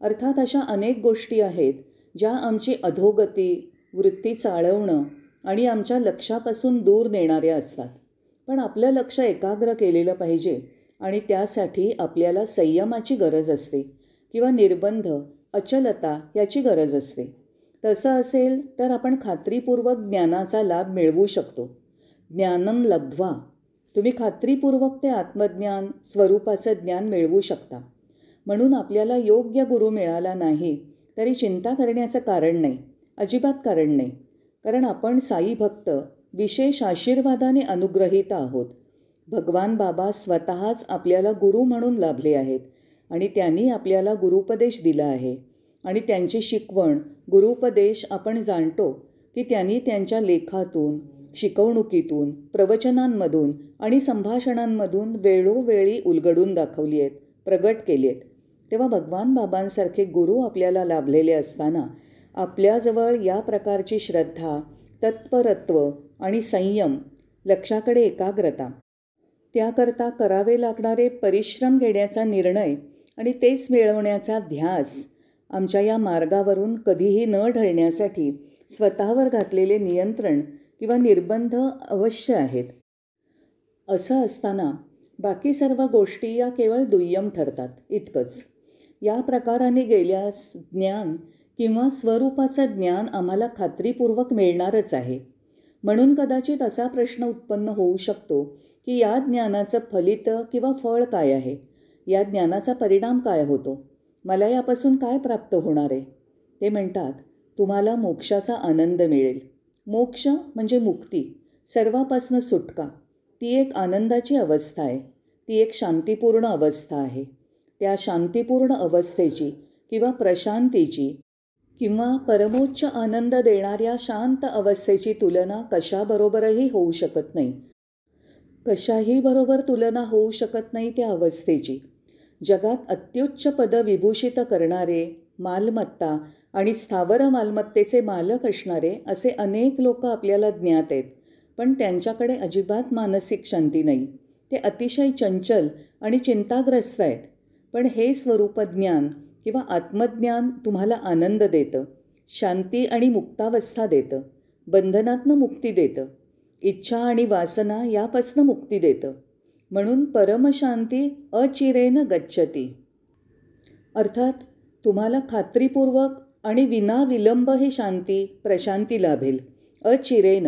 Speaker 1: अर्थात अशा अनेक गोष्टी आहेत ज्या आमची अधोगती वृत्ती चाळवणं आणि आमच्या लक्षापासून दूर नेणाऱ्या असतात. पण आपलं लक्ष एकाग्र केलेलं पाहिजे आणि त्यासाठी आपल्याला संयमाची गरज असते किंवा निर्बंध अचलता याची गरज असते. तसं असेल तर आपण खात्रीपूर्वक ज्ञानाचा लाभ मिळवू शकतो. ज्ञानम लब्ध्वा. तुम्ही खात्रीपूर्वक ते आत्मज्ञान स्वरूपाचं ज्ञान मिळवू शकता. म्हणून आपल्याला योग्य गुरु मिळाला नाही तरी चिंता करण्याचं कारण नाही. अजिबात कारण नाही. कारण आपण साई भक्त विशेष आशीर्वादाने अनुग्रहित आहोत. भगवान बाबा स्वतःच आपल्याला गुरु म्हणून लाभले आहेत आणि त्यांनी आपल्याला गुरुपदेश दिला आहे. आणि त्यांची शिकवण गुरुपदेश आपण जाणतो की त्यांनी त्यांच्या लेखातून शिकवणुकीतून प्रवचनांमधून आणि संभाषणांमधून वेळोवेळी उलगडून दाखवली आहेत प्रगट केली आहेत. तेव्हा भगवान बाबांसारखे गुरु आपल्याला लाभलेले असताना आपल्याजवळ या प्रकारची श्रद्धा तत्परत्व आणि संयम लक्षाकडे एकाग्रता. त्याकरता करावे लागणारे परिश्रम घेण्याचा निर्णय आणि तेच मिळवण्याचा ध्यास आमच्या या मार्गावरून कधीही न ढळण्यासाठी स्वतःवर घातलेले नियंत्रण किंवा निर्बंध अवश्य आहेत. असं असताना बाकी सर्व गोष्टी या केवळ दुय्यम ठरतात इतकंच. या प्रकाराने गेल्यास ज्ञान किंवा स्वरूपाचं ज्ञान आम्हाला खात्रीपूर्वक मिळणारच आहे. म्हणून कदाचित असा प्रश्न उत्पन्न होऊ शकतो की या ज्ञानाचं फलित किंवा फळ काय आहे? या ज्ञानाचा परिणाम काय होतो? मला यापासून काय प्राप्त होणार आहे? ते म्हणतात तुम्हाला मोक्षाचा आनंद मिळेल. मोक्ष म्हणजे मुक्ती सर्वापासनं सुटका. ती एक आनंदाची अवस्था आहे. ती एक शांतीपूर्ण अवस्था आहे. त्या शांतीपूर्ण अवस्थेची किंवा प्रशांतीची किंवा परमोच्च आनंद देणाऱ्या शांत अवस्थेची तुलना कशाबरोबरही होऊ शकत नाही. कशाही बरोबर तुलना होऊ शकत नाही त्या अवस्थेची. जगात अत्युच्च पद विभूषित करणारे मालमत्ता आणि स्थावर मालमत्तेचे मालक असणारे असे अनेक लोक आपल्याला ज्ञात आहेत. पण त्यांच्याकडे अजिबात मानसिक शांती नाही. ते अतिशय चंचल आणि चिंताग्रस्त आहेत. पण हे स्वरूप ज्ञान किंवा आत्मज्ञान तुम्हाला आनंद देतं शांती आणि मुक्तावस्था देतं बंधनातनं मुक्ती देतं इच्छा आणि वासना यापासनं मुक्ती देतं. म्हणून परमशांती अचिरेन गच्छती. अर्थात तुम्हाला खात्रीपूर्वक आणि विनाविलंब ही शांती प्रशांती लाभेल. अचिरेन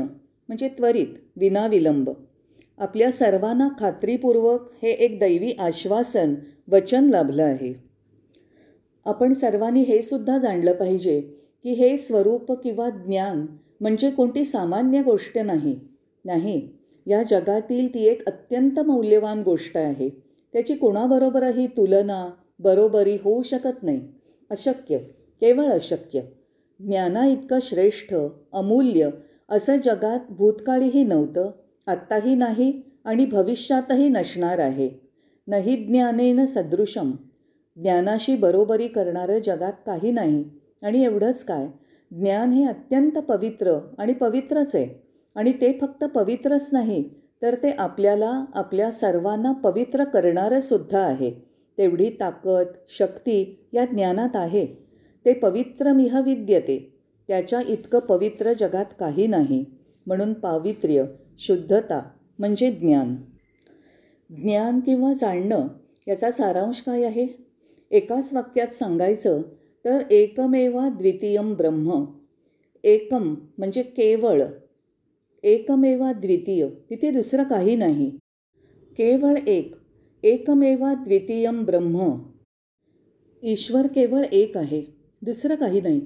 Speaker 1: म्हणजे त्वरित विनाविलंब. आपल्या सर्वांना खात्रीपूर्वक हे एक दैवी आश्वासन वचन लाभलं आहे. आपण सर्वांनी हे सुद्धा जाणलं पाहिजे की हे स्वरूप किंवा ज्ञान म्हणजे कोणती सामान्य गोष्ट नाही. नाही या जगातील ती एक अत्यंत मौल्यवान गोष्ट आहे. त्याची कोणाबरोबरही तुलना बरोबरी होऊ शकत नाही. अशक्य केवळ अशक्य. ज्ञाना इतकं श्रेष्ठ अमूल्य असं जगात भूतकाळीही नव्हतं आत्ताही नाही आणि भविष्यातही नसणार आहे. नाही ज्ञानेन सदृशम. ज्ञानाशी बरोबरी करणारं जगात काही नाही. आणि एवढंच काय? ज्ञान हे अत्यंत पवित्र आणि पवित्रच आहे. आणि ते फक्त पवित्रच नाही तर ते आपल्याला आपल्या सर्वांना पवित्र करणारं सुद्धा आहे. तेवढी ताकद शक्ती या ज्ञानात आहे. ते पवित्रमिह विद्यते. त्याच्या इतकं पवित्र जगात काही नाही. म्हणून पावित्र्य शुद्धता म्हणजे ज्ञान. ज्ञान किंवा जाणणं याचा सारांश काय आहे? एकाच वाक्यात सांगायचं तर एकमेवा द्वितीयम ब्रह्म. एकम म्हणजे केवळ. एकमेवा द्वितीय. तिथे दुसरं काही नाही. केवळ एक. एकमेवा द्वितीयम ब्रह्म. ईश्वर केवळ एक आहे. दुसरं काही नाही.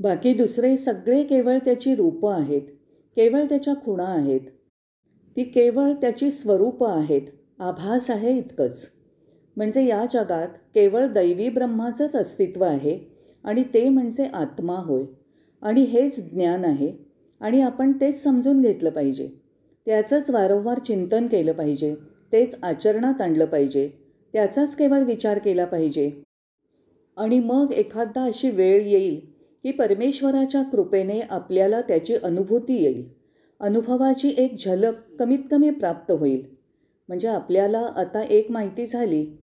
Speaker 1: बाकी दुसरे सगळे केवळ त्याची रूपं आहेत. केवळ त्याच्या खुणा आहेत. ती केवळ त्याची स्वरूपं आहेत. आभास आहे इतकंच. म्हणजे या जगात केवळ दैवी ब्रह्माचंच अस्तित्व आहे आणि ते म्हणजे आत्मा होय. आणि हेच ज्ञान आहे आणि आपण तेच समजून घेतलं पाहिजे. त्याचंच वारंवार चिंतन केलं पाहिजे. तेच आचरणात आणलं पाहिजे. त्याचाच केवळ विचार केला पाहिजे. आणि मग एखादा अशी वेळ येईल की परमेश्वराच्या कृपेने आपल्याला त्याची अनुभूती येईल. अनुभवाची एक झलक कमीत कमी प्राप्त होईल. म्हणजे आपल्याला आता एक माहिती झाली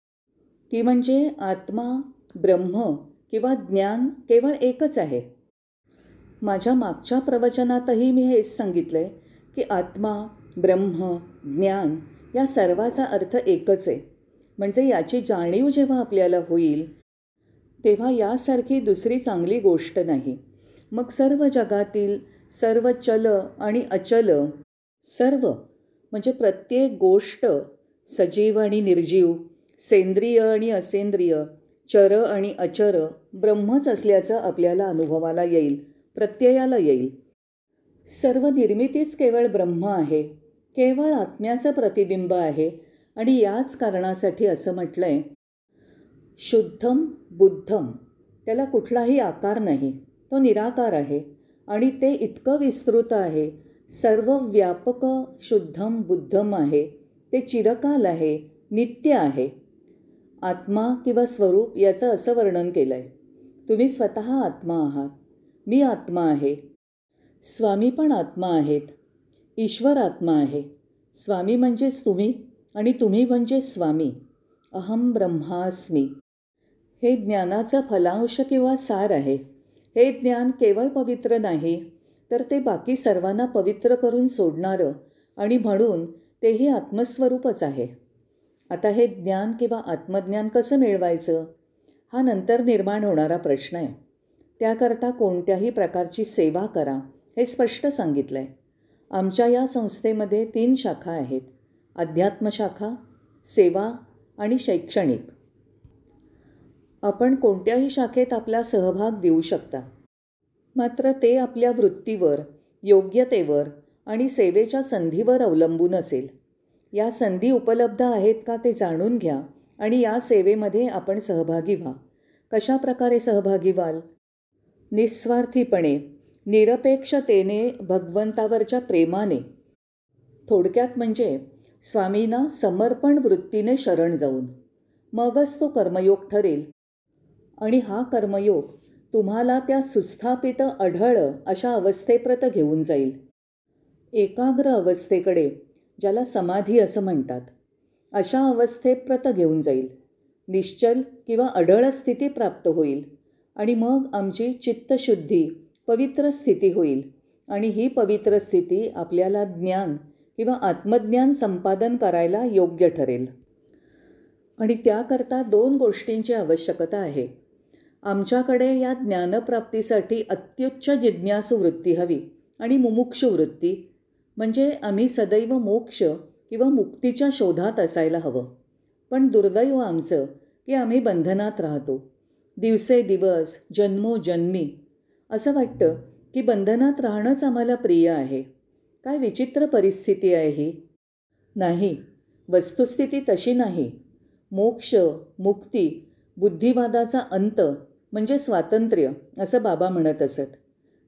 Speaker 1: ती म्हणजे आत्मा ब्रह्म किंवा ज्ञान केवळ एकच आहे. माझ्या मागच्या प्रवचनातही मी हेच सांगितलं आहे की आत्मा ब्रह्म ज्ञान या सर्वाचा अर्थ एकच आहे. म्हणजे याची जाणीव जेव्हा आपल्याला होईल तेव्हा यासारखी दुसरी चांगली गोष्ट नाही. मग सर्व जगातील सर्व चल आणि अचल सर्व म्हणजे प्रत्येक गोष्ट सजीव आणि निर्जीव सेंद्रिय आणि असेंद्रिय चर आणि अचर ब्रह्मच असल्याचं आपल्याला अनुभवाला येईल प्रत्ययाला येईल. सर्व निर्मितीच केवळ ब्रह्म आहे केवळ आत्म्याचं प्रतिबिंब आहे आणि याच कारणासाठी असं म्हटलं आहे शुद्धम बुद्धम त्याला कुठलाही आकार नाही तो निराकार आहे आणि ते इतकं विस्तृत आहे सर्व व्यापक शुद्धम बुद्धम आहे ते चिरकाल आहे नित्य आहे. आत्मा किंवा स्वरूप याचं असं वर्णन केलं आहे तुम्ही स्वतः आत्मा आहात. मी आत्मा आहे. स्वामी पण आत्मा आहेत. ईश्वर आत्मा आहे. स्वामी म्हणजेच तुम्ही आणि तुम्ही म्हणजे स्वामी. अहम ब्रह्मास्मी. हे ज्ञानाचा फलांश किंवा सार आहे. हे ज्ञान केवळ पवित्र नाही तर ते बाकी सर्वांना पवित्र करून सोडणारं आणि म्हणून तेही आत्मस्वरूपच आहे. आता हे ज्ञान किंवा आत्मज्ञान कसं मिळवायचं? हा नंतर निर्माण होणारा प्रश्न आहे. त्याकरता कोणत्याही प्रकारची सेवा करा हे स्पष्ट सांगितलं आहे आमच्या या संस्थेमध्ये तीन शाखा आहेत. अध्यात्मशाखा सेवा आणि शैक्षणिक. आपण कोणत्याही शाखेत आपला सहभाग देऊ शकता. मात्र ते आपल्या वृत्तीवर योग्यतेवर आणि सेवेच्या संधीवर अवलंबून असेल. या संधी उपलब्ध आहेत का ते जाणून घ्या आणि या सेवेमध्ये आपण सहभागी व्हा. कशा प्रकारे सहभागी व्हाल? निस्वार्थीपणे निरपेक्षतेने भगवंतावरच्या प्रेमाने. थोडक्यात म्हणजे स्वामींना समर्पण वृत्तीने शरण जाऊन. मगच तो कर्मयोग ठरेल. आणि हा कर्मयोग तुम्हाला त्या सुस्थापित अढळ अशा अवस्थेप्रत घेऊन जाईल. एकाग्र अवस्थेकडे ज्याला समाधी असं म्हणतात. अशा अवस्थेत प्रत घेऊन जाईल. निश्चल किंवा अढळ स्थिती प्राप्त होईल आणि मग आमची चित्तशुद्धी पवित्र स्थिती होईल आणि ही पवित्र स्थिती आपल्याला ज्ञान किंवा आत्मज्ञान संपादन करायला योग्य ठरेल. आणि त्याकरता दोन गोष्टींची आवश्यकता आहे. आमच्याकडे या ज्ञानप्राप्तीसाठी अत्युच्च जिज्ञासू वृत्ती हवी आणि मुमुक्षु वृत्ती म्हणजे आम्ही सदैव मोक्ष किंवा मुक्तीच्या शोधात असायला हवं. पण दुर्दैव आमचं की आम्ही बंधनात राहतो. दिवसेदिवस जन्मोजन्मी असं वाटतं की बंधनात राहणंच आम्हाला प्रिय आहे. काय विचित्र परिस्थिती आहे ही. नाही वस्तुस्थिती तशी नाही. मोक्ष मुक्ती बुद्धिवादाचा अंत म्हणजे स्वातंत्र्य असं बाबा म्हणत असत.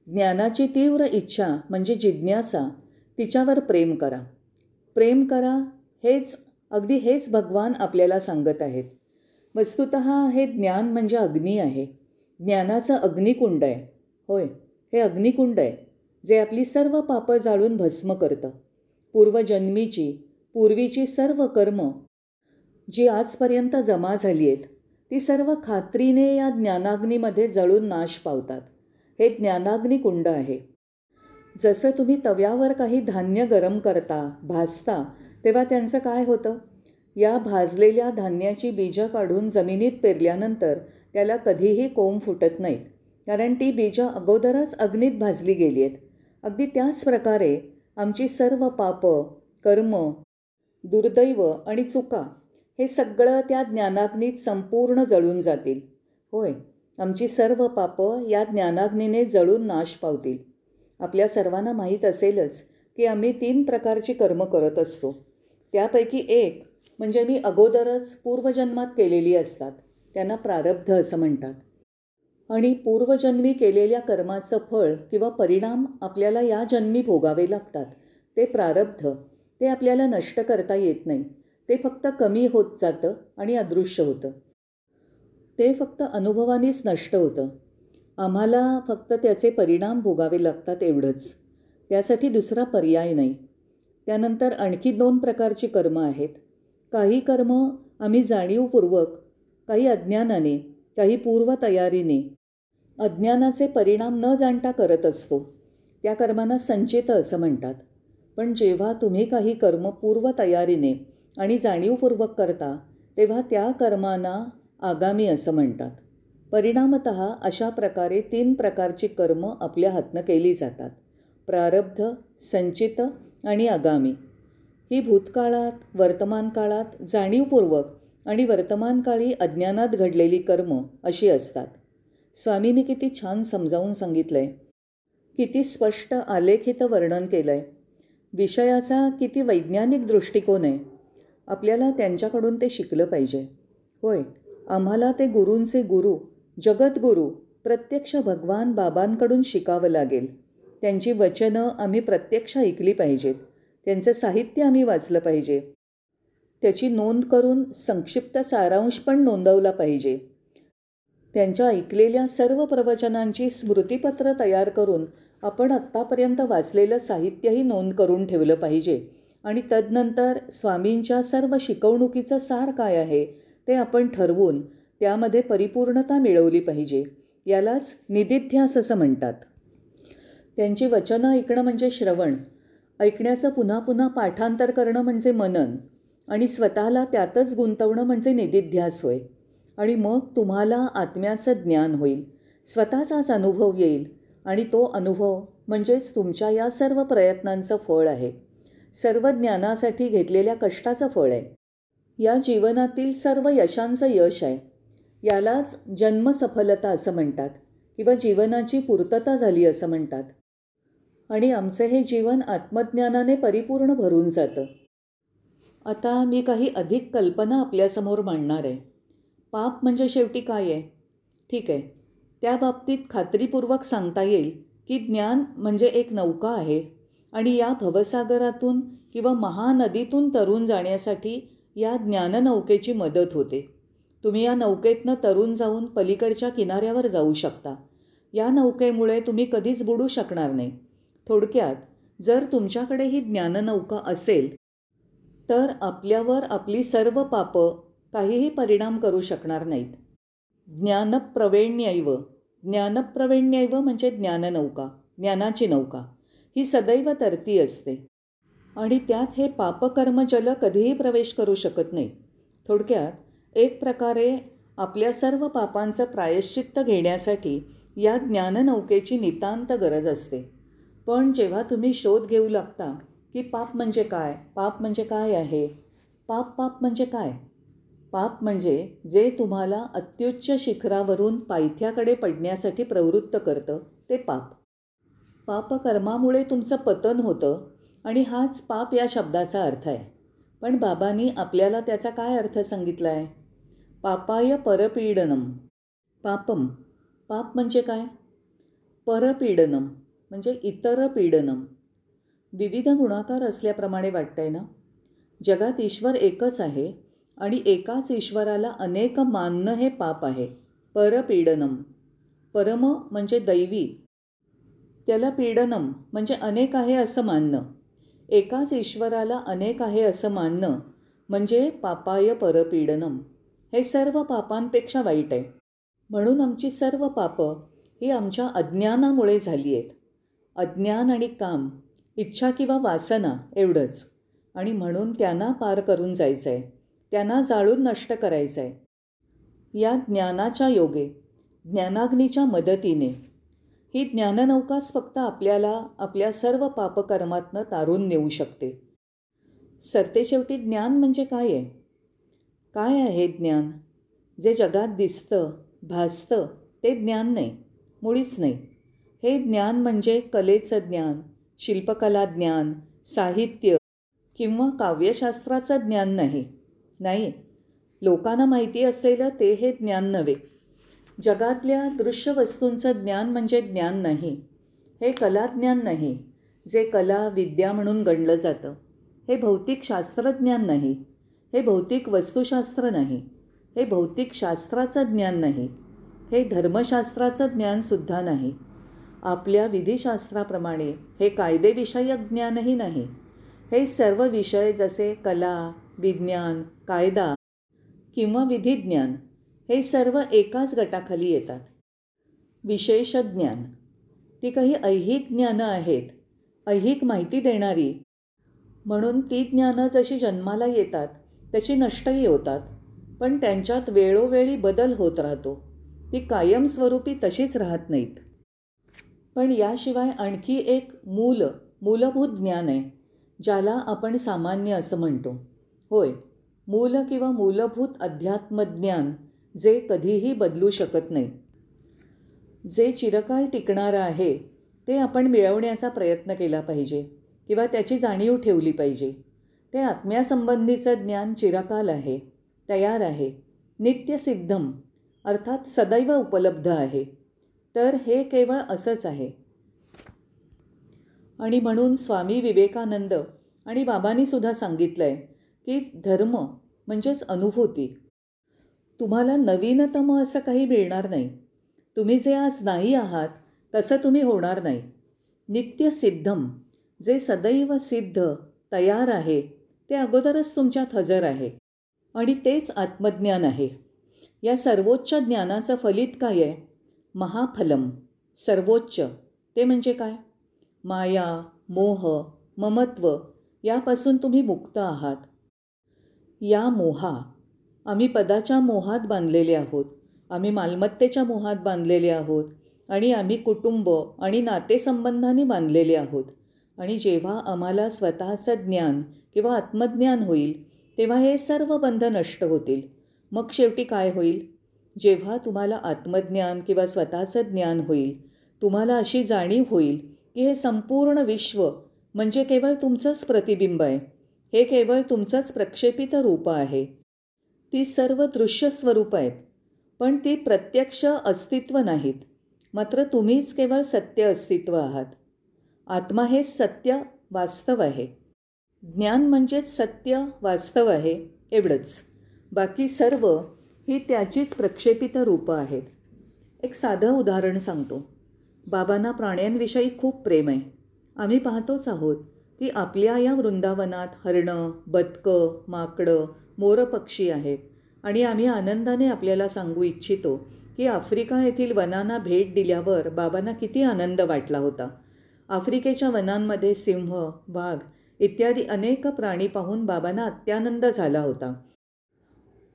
Speaker 1: ज्ञानाची तीव्र इच्छा म्हणजे जिज्ञासा तिच्यावर प्रेम करा. प्रेम करा हेच अगदी हेच भगवान आपल्याला सांगत आहेत. वस्तुत हे ज्ञान म्हणजे अग्नी आहे. ज्ञानाचं अग्निकुंड आहे. होय हे अग्निकुंड आहे जे आपली सर्व पापं जाळून भस्म करतं. पूर्वजन्मीची पूर्वीची सर्व कर्म जी आजपर्यंत जमा झाली आहेत ती सर्व खात्रीने या ज्ञानाग्नीमध्ये जळून नाश पावतात. हे ज्ञानाग्नी कुंड आहे. जसं तुम्ही तव्यावर काही धान्य गरम करता भाजता तेव्हा त्यांचं काय होतं? या भाजलेल्या धान्याची बीजं काढून जमिनीत पेरल्यानंतर त्याला कधीही कोंब फुटत नाहीत कारण ती बीजं अगोदरच अग्नीत भाजली गेली आहेत. अगदी त्याच प्रकारे आमची सर्व पापं कर्म दुर्दैव आणि चुका हे सगळं त्या ज्ञानाग्नीत संपूर्ण जळून जातील. होय आमची सर्व पापं या ज्ञानाग्नीने जळून नाश पावतील. आपल्या सर्वांना माहीत असेलच की आम्ही तीन प्रकारची कर्म करत असतो. त्यापैकी एक म्हणजे मी अगोदरच पूर्वजन्मात केलेली असतात. त्यांना प्रारब्ध असं म्हणतात. आणि पूर्वजन्मी केलेल्या कर्माचं फळ किंवा परिणाम आपल्याला या जन्मी भोगावे लागतात. ते प्रारब्ध. ते आपल्याला नष्ट करता येत नाही. ते फक्त कमी होत जातं आणि अदृश्य होतं. ते फक्त अनुभवानेच नष्ट होतं. आम्हाला फक्त त्याचे परिणाम भोगावे लागतात एवढंच. त्यासाठी दुसरा पर्याय नाही. त्यानंतर आणखी दोन प्रकारची कर्म आहेत. काही कर्म आम्ही जाणीवपूर्वक काही अज्ञानाने काही पूर्वतयारीने अज्ञानाचे परिणाम न जाणता करत असतो. त्या कर्मांना संचित असं म्हणतात. पण जेव्हा तुम्ही काही कर्म पूर्वतयारीने आणि जाणीवपूर्वक करता तेव्हा त्या कर्मांना आगामी असं म्हणतात. परिणामत अशा प्रकारे तीन प्रकारची कर्म आपल्या हातनं केली जातात. प्रारब्ध संचित आणि आगामी. ही भूतकाळात वर्तमान काळात जाणीवपूर्वक आणि वर्तमानकाळी अज्ञानात घडलेली कर्म अशी असतात. स्वामींनी किती छान समजावून सांगितलं आहे किती स्पष्ट आलेखित वर्णन केलं आहे विषयाचा किती वैज्ञानिक दृष्टिकोन आहे. आपल्याला त्यांच्याकडून ते शिकलं पाहिजे. होय आम्हाला ते गुरूंचे गुरु जगद्गुरू प्रत्यक्ष भगवान बाबांकडून शिकावं लागेल. त्यांची वचनं आम्ही प्रत्यक्ष ऐकली पाहिजेत. त्यांचं साहित्य आम्ही वाचलं पाहिजे. त्याची नोंद करून संक्षिप्त सारांश पण नोंदवला पाहिजे. त्यांच्या ऐकलेल्या सर्व प्रवचनांची स्मृतिपत्र तयार करून आपण आत्तापर्यंत वाचलेलं साहित्यही नोंद करून ठेवलं पाहिजे. आणि तदनंतर स्वामींच्या सर्व शिकवणुकीचं सार काय आहे ते आपण ठरवून त्यामध्ये परिपूर्णता मिळवली पाहिजे. यालाच निदिध्यास असं म्हणतात. त्यांची वचनं ऐकणं म्हणजे श्रवण. ऐकण्याचं पुन्हा पुन्हा पाठांतर करणं म्हणजे मनन. आणि स्वतःला त्यातच गुंतवणं म्हणजे निदिध्यास होय. आणि मग तुम्हाला आत्म्याचं ज्ञान होईल. स्वतःचाच अनुभव येईल. आणि तो अनुभव म्हणजेच तुमच्या या सर्व प्रयत्नांचं फळ आहे. सर्व ज्ञानासाठी घेतलेल्या कष्टाचं फळ आहे. या जीवनातील सर्व यशांचं यश आहे. यालाच जन्मसफलता असं म्हणतात किंवा जीवनाची पूर्तता झाली असं म्हणतात. आणि आमचं हे जीवन आत्मज्ञानाने परिपूर्ण भरून जातं. आता मी काही अधिक कल्पना आपल्यासमोर मांडणार आहे. पाप म्हणजे शेवटी काय आहे? ठीक आहे. त्या बाबतीत खात्रीपूर्वक सांगता येईल की ज्ञान म्हणजे एक नौका आहे आणि या भवसागरातून किंवा महानदीतून तरून जाण्यासाठी या ज्ञाननौकेची मदत होते. तुम्ही या नौकेतनं तरून जाऊन पलीकडच्या किनाऱ्यावर जाऊ शकता. या नौकेमुळे तुम्ही कधीच बुडू शकणार नाही. थोडक्यात जर तुमच्याकडे ही ज्ञाननौका असेल तर आपल्यावर आपली सर्व पापं काहीही परिणाम करू शकणार नाहीत. ज्ञानप्रवेण्यैव. ज्ञानप्रवेण्यैव म्हणजे ज्ञाननौका ज्ञानाची नौका. ही सदैव तरती असते. आणि त्यात हे पापकर्मजल कधीही प्रवेश करू शकत नाही. थोडक्यात एक प्रकारे आपल्या सर्व पापांचं प्रायश्चित्त घेण्यासाठी या ज्ञाननौकेची नितांत गरज असते. पण जेव्हा तुम्ही शोध घेऊ लागता की पाप म्हणजे काय पाप म्हणजे काय आहे पाप पाप म्हणजे काय? पाप म्हणजे जे तुम्हाला अत्युच्च शिखरावरून पायथ्याकडे पडण्यासाठी प्रवृत्त करतं ते पाप. पापकर्मामुळे तुमचं पतन होतं आणि हाच पाप या शब्दाचा अर्थ आहे. पण बाबांनी आपल्याला त्याचा काय अर्थ सांगितला आहे पापाय परपीडनम. पापम. पाप म्हणजे काय? परपीडनम म्हणजे इतर पीडनम. विविध गुणाकार असल्याप्रमाणे वाटतंय ना? जगात ईश्वर एकच आहे आणि एकाच ईश्वराला अनेक मानणं हे पाप आहे. परपीडनम. परम म्हणजे दैवी. त्याला पीडनम म्हणजे अनेक आहे असं मानणं. एकाच ईश्वराला अनेक आहे असं मानणं म्हणजे पापाय परपीडनम. हे सर्व पापांपेक्षा वाईट आहे. म्हणून आमची सर्व पापं ही आमच्या अज्ञानामुळे झाली आहेत. अज्ञान आणि काम इच्छा किंवा वासना एवढंच. आणि म्हणून त्यांना पार करून जायचं आहे त्यांना जाळून नष्ट करायचं आहे या ज्ञानाच्या योगे ज्ञानाग्नीच्या मदतीने ही ज्ञाननौकाच फक्त आपल्याला आपल्या सर्व पापकर्मातनं तारून नेऊ शकते. सरतेशेवटी ज्ञान म्हणजे काय आहे? काय आहे ज्ञान? जे जगात दिसतं भासतं ते ज्ञान नाही मुळीच नाही. हे ज्ञान म्हणजे कलेचं ज्ञान शिल्पकला ज्ञान साहित्य किंवा काव्यशास्त्राचं ज्ञान नाही नाही. लोकांना माहिती असलेलं ते हे ज्ञान नव्हे. जगातल्या दृश्य वस्तूंचं ज्ञान म्हणजे ज्ञान नाही. हे कलाज्ञान नाही जे कला विद्या म्हणून गणलं जातं. हे भौतिक शास्त्रज्ञान नाही. हे भौतिक वस्तुशास्त्र नाही. हे भौतिक शास्त्राचं ज्ञान नाही. हे धर्मशास्त्राचं ज्ञानसुद्धा नाही. आपल्या विधिशास्त्राप्रमाणे हे कायदेविषयक ज्ञानही नाही. हे सर्व विषय जसे कला विज्ञान कायदा किंवा विधिज्ञान हे सर्व एकाच गटाखाली येतात. विशेष ज्ञान. ती काही ऐहिक ज्ञानं आहेत. ऐहिक माहिती देणारी. म्हणून ती ज्ञानं जशी जन्माला येतात त्याची नष्टही होतात. पण त्यांच्यात वेळोवेळी बदल होत राहतो. ती कायमस्वरूपी तशीच राहत नाहीत. पण याशिवाय आणखी एक मूल मूलभूत ज्ञान आहे ज्याला आपण सामान्य असं म्हणतो. होय मूल किंवा मूलभूत अध्यात्मज्ञान जे कधीही बदलू शकत नाही. जे चिरकाळ टिकणारं आहे ते आपण मिळवण्याचा प्रयत्न केला पाहिजे किंवा त्याची जाणीव ठेवली पाहिजे. ते आत्म्यासंबंधीचं ज्ञान चिरकाल आहे तयार आहे. नित्यसिद्धम अर्थात सदैव उपलब्ध आहे. तर हे केवळ असंच आहे. आणि म्हणून स्वामी विवेकानंद आणि बाबांनीसुद्धा सांगितलं आहे की धर्म म्हणजेच अनुभूती. तुम्हाला नवीनतम असं काही मिळणार नाही. तुम्ही जे आज नाही आहात तसं तुम्ही होणार नाही. नित्यसिद्धम जे सदैव सिद्ध तयार आहे ते अगोदरच तुमच्यात हजर आहे. आणि तेच आत्मज्ञान आहे. या सर्वोच्च ज्ञानाचं फलित काय आहे? महाफलम. सर्वोच्च. ते म्हणजे काय? माया मोह ममत्व यापासून तुम्ही मुक्त आहात. या मोहा. आम्ही पदाच्या मोहात बांधलेले आहोत. आम्ही मालमत्तेच्या मोहात बांधलेले आहोत. आणि आम्ही कुटुंब आणि नातेसंबंधांनी बांधलेले आहोत. आणि जेव्हा आम्हाला स्वतःचं ज्ञान किंवा आत्मज्ञान होईल तेव्हा हे सर्व बंध नष्ट होतील. मग शेवटी काय होईल? जेव्हा तुम्हाला आत्मज्ञान किंवा स्वतःचं ज्ञान होईल तुम्हाला अशी जाणीव होईल की हे संपूर्ण विश्व म्हणजे केवळ तुमचंच प्रतिबिंब आहे. हे केवळ तुमचंच प्रक्षेपित रूप आहे. ती सर्व दृश्य स्वरूप आहेत पण ती प्रत्यक्ष अस्तित्व नाहीत. मात्र तुम्हीच केवळ सत्य अस्तित्व आहात. आत्मा हे सत्य वास्तव आहे. ज्ञान म्हणजेच सत्य वास्तव आहे एवढंच. बाकी सर्व ही त्याचीच प्रक्षेपित रूपं आहेत. एक साधं उदाहरण सांगतो. बाबांना प्राण्यांविषयी खूप प्रेम आहे. आम्ही पाहतोच आहोत की आपल्या या वृंदावनात हरणं बदकं माकडं मोरपक्षी आहेत आणि आम्ही आनंदाने आपल्याला सांगू इच्छितो की आफ्रिका येथील वनांना भेट दिल्यावर बाबांना किती आनंद वाटला होता. आफ्रिकेच्या वनांमध्ये सिंह वाघ इत्यादी अनेक प्राणी पाहून बाबांना अत्यानंद झाला होता.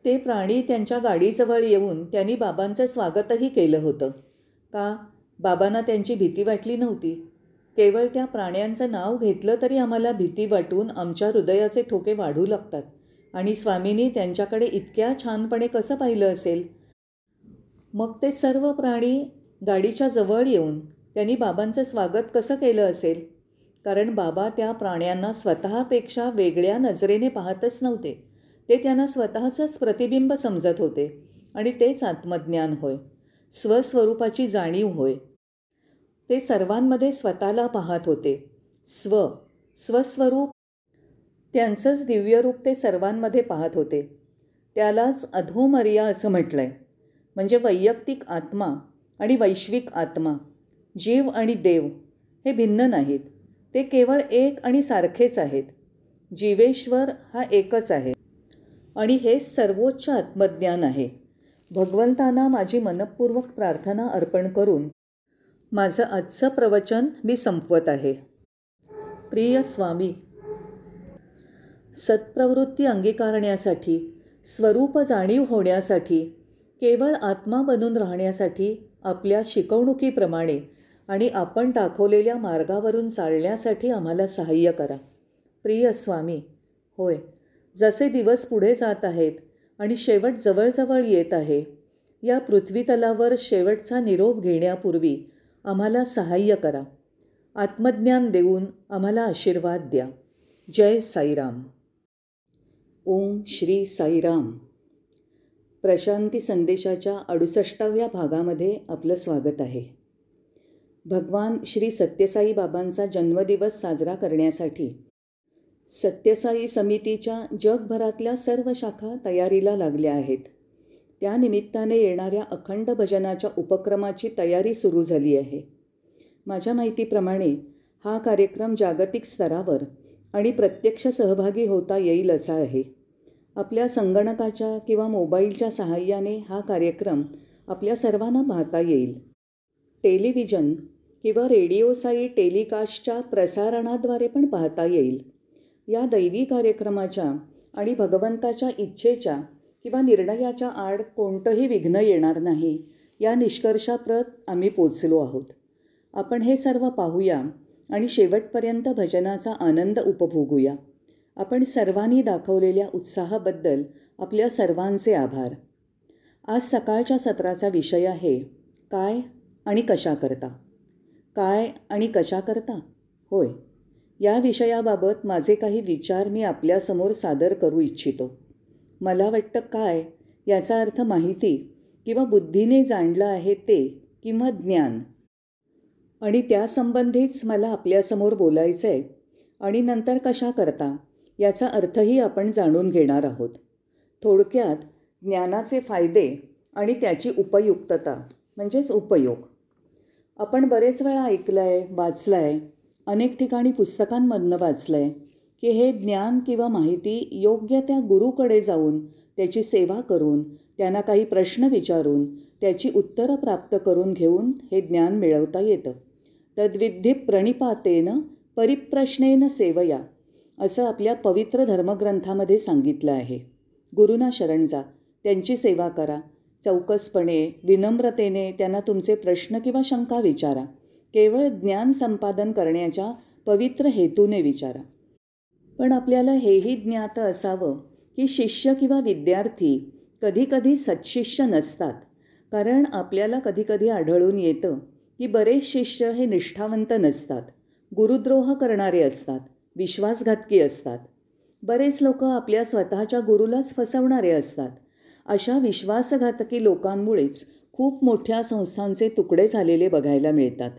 Speaker 1: ते प्राणी त्यांच्या गाडीजवळ येऊन त्यांनी बाबांचं स्वागतही केलं होतं. का? बाबांना त्यांची भीती वाटली नव्हती. केवळ त्या प्राण्यांचं नाव घेतलं तरी आम्हाला भीती वाटून आमच्या हृदयाचे ठोके वाढू लागतात. आणि स्वामींनी त्यांच्याकडे इतक्या छानपणे कसं पाहिलं असेल? मग ते सर्व प्राणी गाडीच्या जवळ येऊन त्यांनी बाबांचं स्वागत कसं केलं असेल? कारण बाबा त्या प्राण्यांना स्वतःपेक्षा वेगळ्या नजरेने पाहतच नव्हते. ते त्यांना स्वतःचंच प्रतिबिंब समजत होते आणि तेच आत्मज्ञान होय. स्वस्वरूपाची जाणीव होय. ते सर्वांमध्ये स्वतःला पाहत होते. स्व स्वस्वरूप. त्यांचंच दिव्यरूप ते सर्वांमध्ये पाहत होते. त्यालाच अधोमर्या असं म्हटलं आहे म्हणजे वैयक्तिक आत्मा आणि वैश्विक आत्मा. जीव आणि देव हे भिन्न नाहीत. ते केवळ एक आणि सारखेच आहेत. जीवेश्वर हा एकच आहे. आणि हे सर्वोच्च आत्मज्ञान आहे. भगवंतांना माझी मनपूर्वक प्रार्थना अर्पण करून माझं आजचं प्रवचन मी संपवत आहे. प्रिय स्वामी सत्प्रवृत्ती अंगीकारण्यासाठी स्वरूप जाणीव होण्यासाठी केवळ आत्मा बनून राहण्यासाठी आपल्या शिकवणुकीप्रमाणे आणि आपण दाखवलेल्या मार्गावरून चालण्यासाठी आम्हाला सहाय्य करा. प्रिय स्वामी होय जसे दिवस पुढे जात आहेत आणि शेवट जवळजवळ येत आहे या पृथ्वीतलावर शेवटचा निरोप घेण्यापूर्वी आम्हाला सहाय्य करा. आत्मज्ञान देऊन आम्हाला आशीर्वाद द्या. जय साईराम. ओम श्री साईराम. प्रशांती संदेशाच्या अडुसष्टाव्या भागामध्ये आपलं स्वागत आहे. भगवान श्री सत्यसाई बाबांचा जन्मदिवस साजरा करण्यासाठी सत्यसाई समितीच्या जगभरातल्या सर्व शाखा तयारीला लागल्या आहेत. त्यानिमित्ताने येणाऱ्या अखंड भजनाच्या उपक्रमाची तयारी सुरू झाली आहे. माझ्या माहितीप्रमाणे हा कार्यक्रम जागतिक स्तरावर आणि प्रत्यक्ष सहभागी होता येईल असा आहे. आपल्या संगणकाच्या किंवा मोबाईलच्या सहाय्याने हा कार्यक्रम आपल्या सर्वांना पाहता येईल. टेलिव्हिजन किंवा रेडिओसाई टेलिकास्टच्या प्रसारणाद्वारे पण पाहता येईल. या दैवी कार्यक्रमाच्या आणि भगवंताच्या इच्छेच्या किंवा निर्णयाच्या आड कोणतंही विघ्न येणार नाही या निष्कर्षाप्रत आम्ही पोचलो आहोत. आपण हे सर्व पाहूया आणि शेवटपर्यंत भजनाचा आनंद उपभोगूया. आपण सर्वांनी दाखवलेल्या उत्साहाबद्दल आपल्या सर्वांचे आभार. आज सकाळच्या सत्राचा विषय आहे काय आणि कशा करता काय आणि कशा करता? होय. या विषयाबाबत माझे काही विचार मी आपल्यासमोर सादर करू इच्छितो. मला वाटतं काय? याचा अर्थ माहिती किंवा बुद्धीने जाणलं आहे ते किंवा ज्ञान. आणि त्यासंबंधीच मला आपल्यासमोर बोलायचं आहे आणि नंतर कशा करता? याचा अर्थही आपण जाणून घेणार आहोत. थोडक्यात ज्ञानाचे फायदे आणि त्याची उपयुक्तता म्हणजेच उपयोग. आपण बरेच वेळा ऐकलं आहे वाचलं आहे अनेक ठिकाणी पुस्तकांमधनं वाचलं आहे की हे ज्ञान किंवा माहिती योग्य त्या गुरुकडे जाऊन त्याची सेवा करून त्यांना काही प्रश्न विचारून त्याची उत्तरं प्राप्त करून घेऊन हे ज्ञान मिळवता येतं. तद्विधी प्रणिपातेनं परिप्रश्नेन सेवया असं आपल्या पवित्र धर्मग्रंथामध्ये सांगितलं आहे. गुरुना शरण जा त्यांची सेवा करा चौकसपणे विनम्रतेने त्यांना तुमचे प्रश्न किंवा शंका विचारा. केवळ ज्ञान संपादन करण्याच्या पवित्र हेतूने विचारा. पण आपल्याला हेही ज्ञात असावं की शिष्य किंवा विद्यार्थी कधीकधी सत्शिष्य नसतात. कारण आपल्याला कधीकधी आढळून येतं की बरेच शिष्य हे निष्ठावंत नसतात. गुरुद्रोह करणारे असतात. विश्वासघातकी असतात. बरेच लोक आपल्या स्वतःच्या गुरुलाच फसवणारे असतात. अशा विश्वासघातकी लोकांमुळेच खूप मोठ्या संस्थांचे तुकडे झालेले बघायला मिळतात.